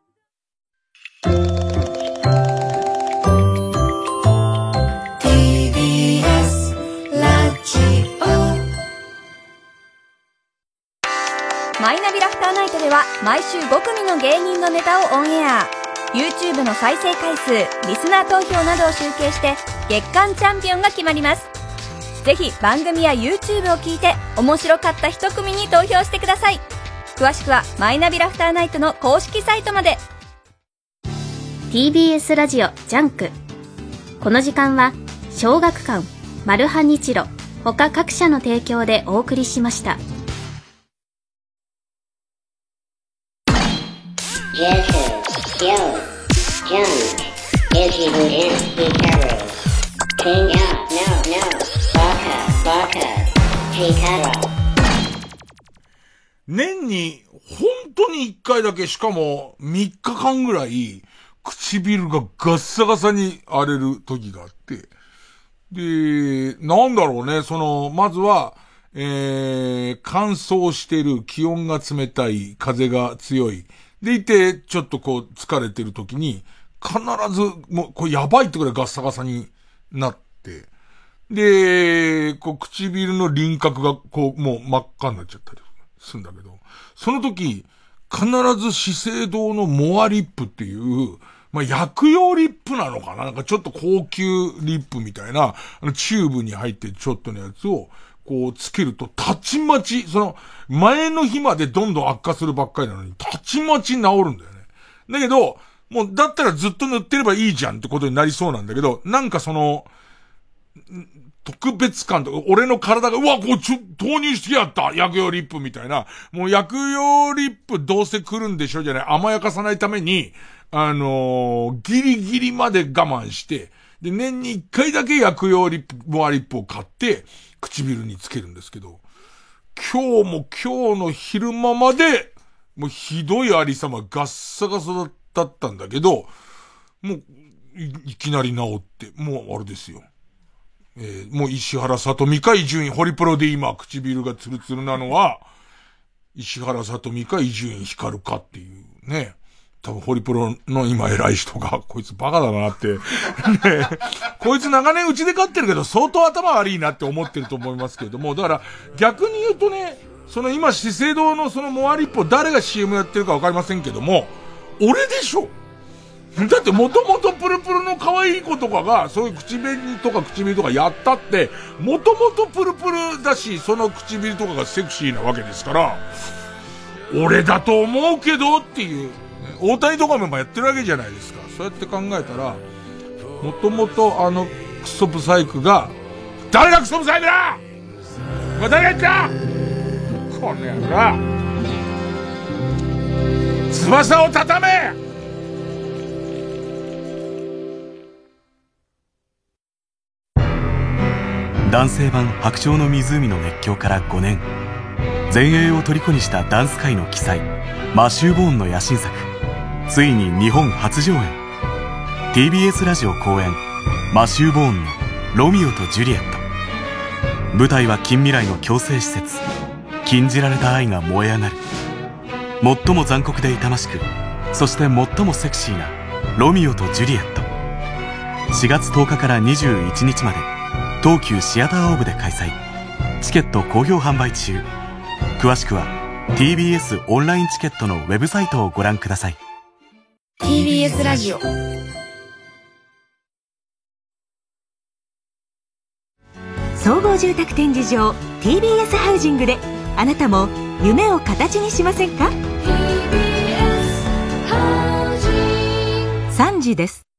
マイナビラフターナイトでは毎週5組の芸人のネタをオンエア。YouTube の再生回数リスナー投票などを集計して月間チャンピオンが決まります。ぜひ番組や YouTube を聞いて面白かった一組に投票してください。詳しくはマイナビラフターナイトの公式サイトまで。TBS ラジオジャンク。この時間は小学館マルハニチロ他各社の提供でお送りしました。Yo, junk, Izzy Wooden, Hikaru. 年に、本当に1回だけ、しかも3日間ぐらい、唇がガッサガサに荒れる時があって、で、なんだろうね、その、まずは、えー、乾燥してる、気温が冷たい、風が強い。でいて、ちょっとこう、疲れてる時に、必ず、もう、これやばいってくらいガッサガサになって、で、こう、唇の輪郭が、こう、もう真っ赤になっちゃったりするんだけど、その時、必ず資生堂のモアリップっていう、まあ、薬用リップなのかな？なんかちょっと高級リップみたいな、あの、チューブに入ってちょっとのやつを、こう、つけると、たちまち、その、前の日までどんどん悪化するばっかりなのに、たちまち治るんだよね。だけど、もう、だったらずっと塗ってればいいじゃんってことになりそうなんだけど、なんかその、特別感とか、俺の体が、うわ、こう、ちょ、投入してやった薬用リップみたいな。もう薬用リップどうせ来るんでしょじゃない。甘やかさないために、あのーギリギリまで我慢して、で、年に一回だけ薬用リップ、モアリップを買って、唇につけるんですけど、今日も今日の昼間まで、もうひどいありさまガッサガサだっただったんだけど、もうい、いきなり治って、もうあれですよ。えーもう石原さとみか伊集院、ホリプロで今唇がツルツルなのは、石原さとみか伊集院光かっていうね。多分ホリプロの今偉い人が、こいつバカだなって、ね、こいつ長年うちで飼ってるけど相当頭悪いなって思ってると思いますけれども、だから逆に言うとね、その今資生堂のそのモアリップを誰が CM やってるかわかりませんけども、俺でしょ。だってもともとプルプルの可愛い子とかが、そういう口紅とか唇とかやったって、もともとプルプルだし、その唇とかがセクシーなわけですから、俺だと思うけどっていう、大谷とかもやってるわけじゃないですか。そうやって考えたら、もともとあのクソブサイクが、誰がクソブサイクだ。お前誰が言った。この野郎。翼を畳め！男性版「白鳥の湖」の熱狂から5年。全英を虜にしたダンス界の奇才マシュー・ボーンの野心作。ついに日本初上演。TBS ラジオ公演。マシュー・ボーンの「ロミオとジュリエット」舞台は近未来の強制施設。禁じられた愛が燃え上がる。最も残酷で痛ましくそして最もセクシーな「ロミオとジュリエット」4月10日から21日まで東急シアターオーブで開催。チケット好評販売中。詳しくは TBS オンラインチケットのウェブサイトをご覧ください。TBS ラジオ。総合住宅展示場 TBS ハウジングであなたも夢を形にしませんか？時です。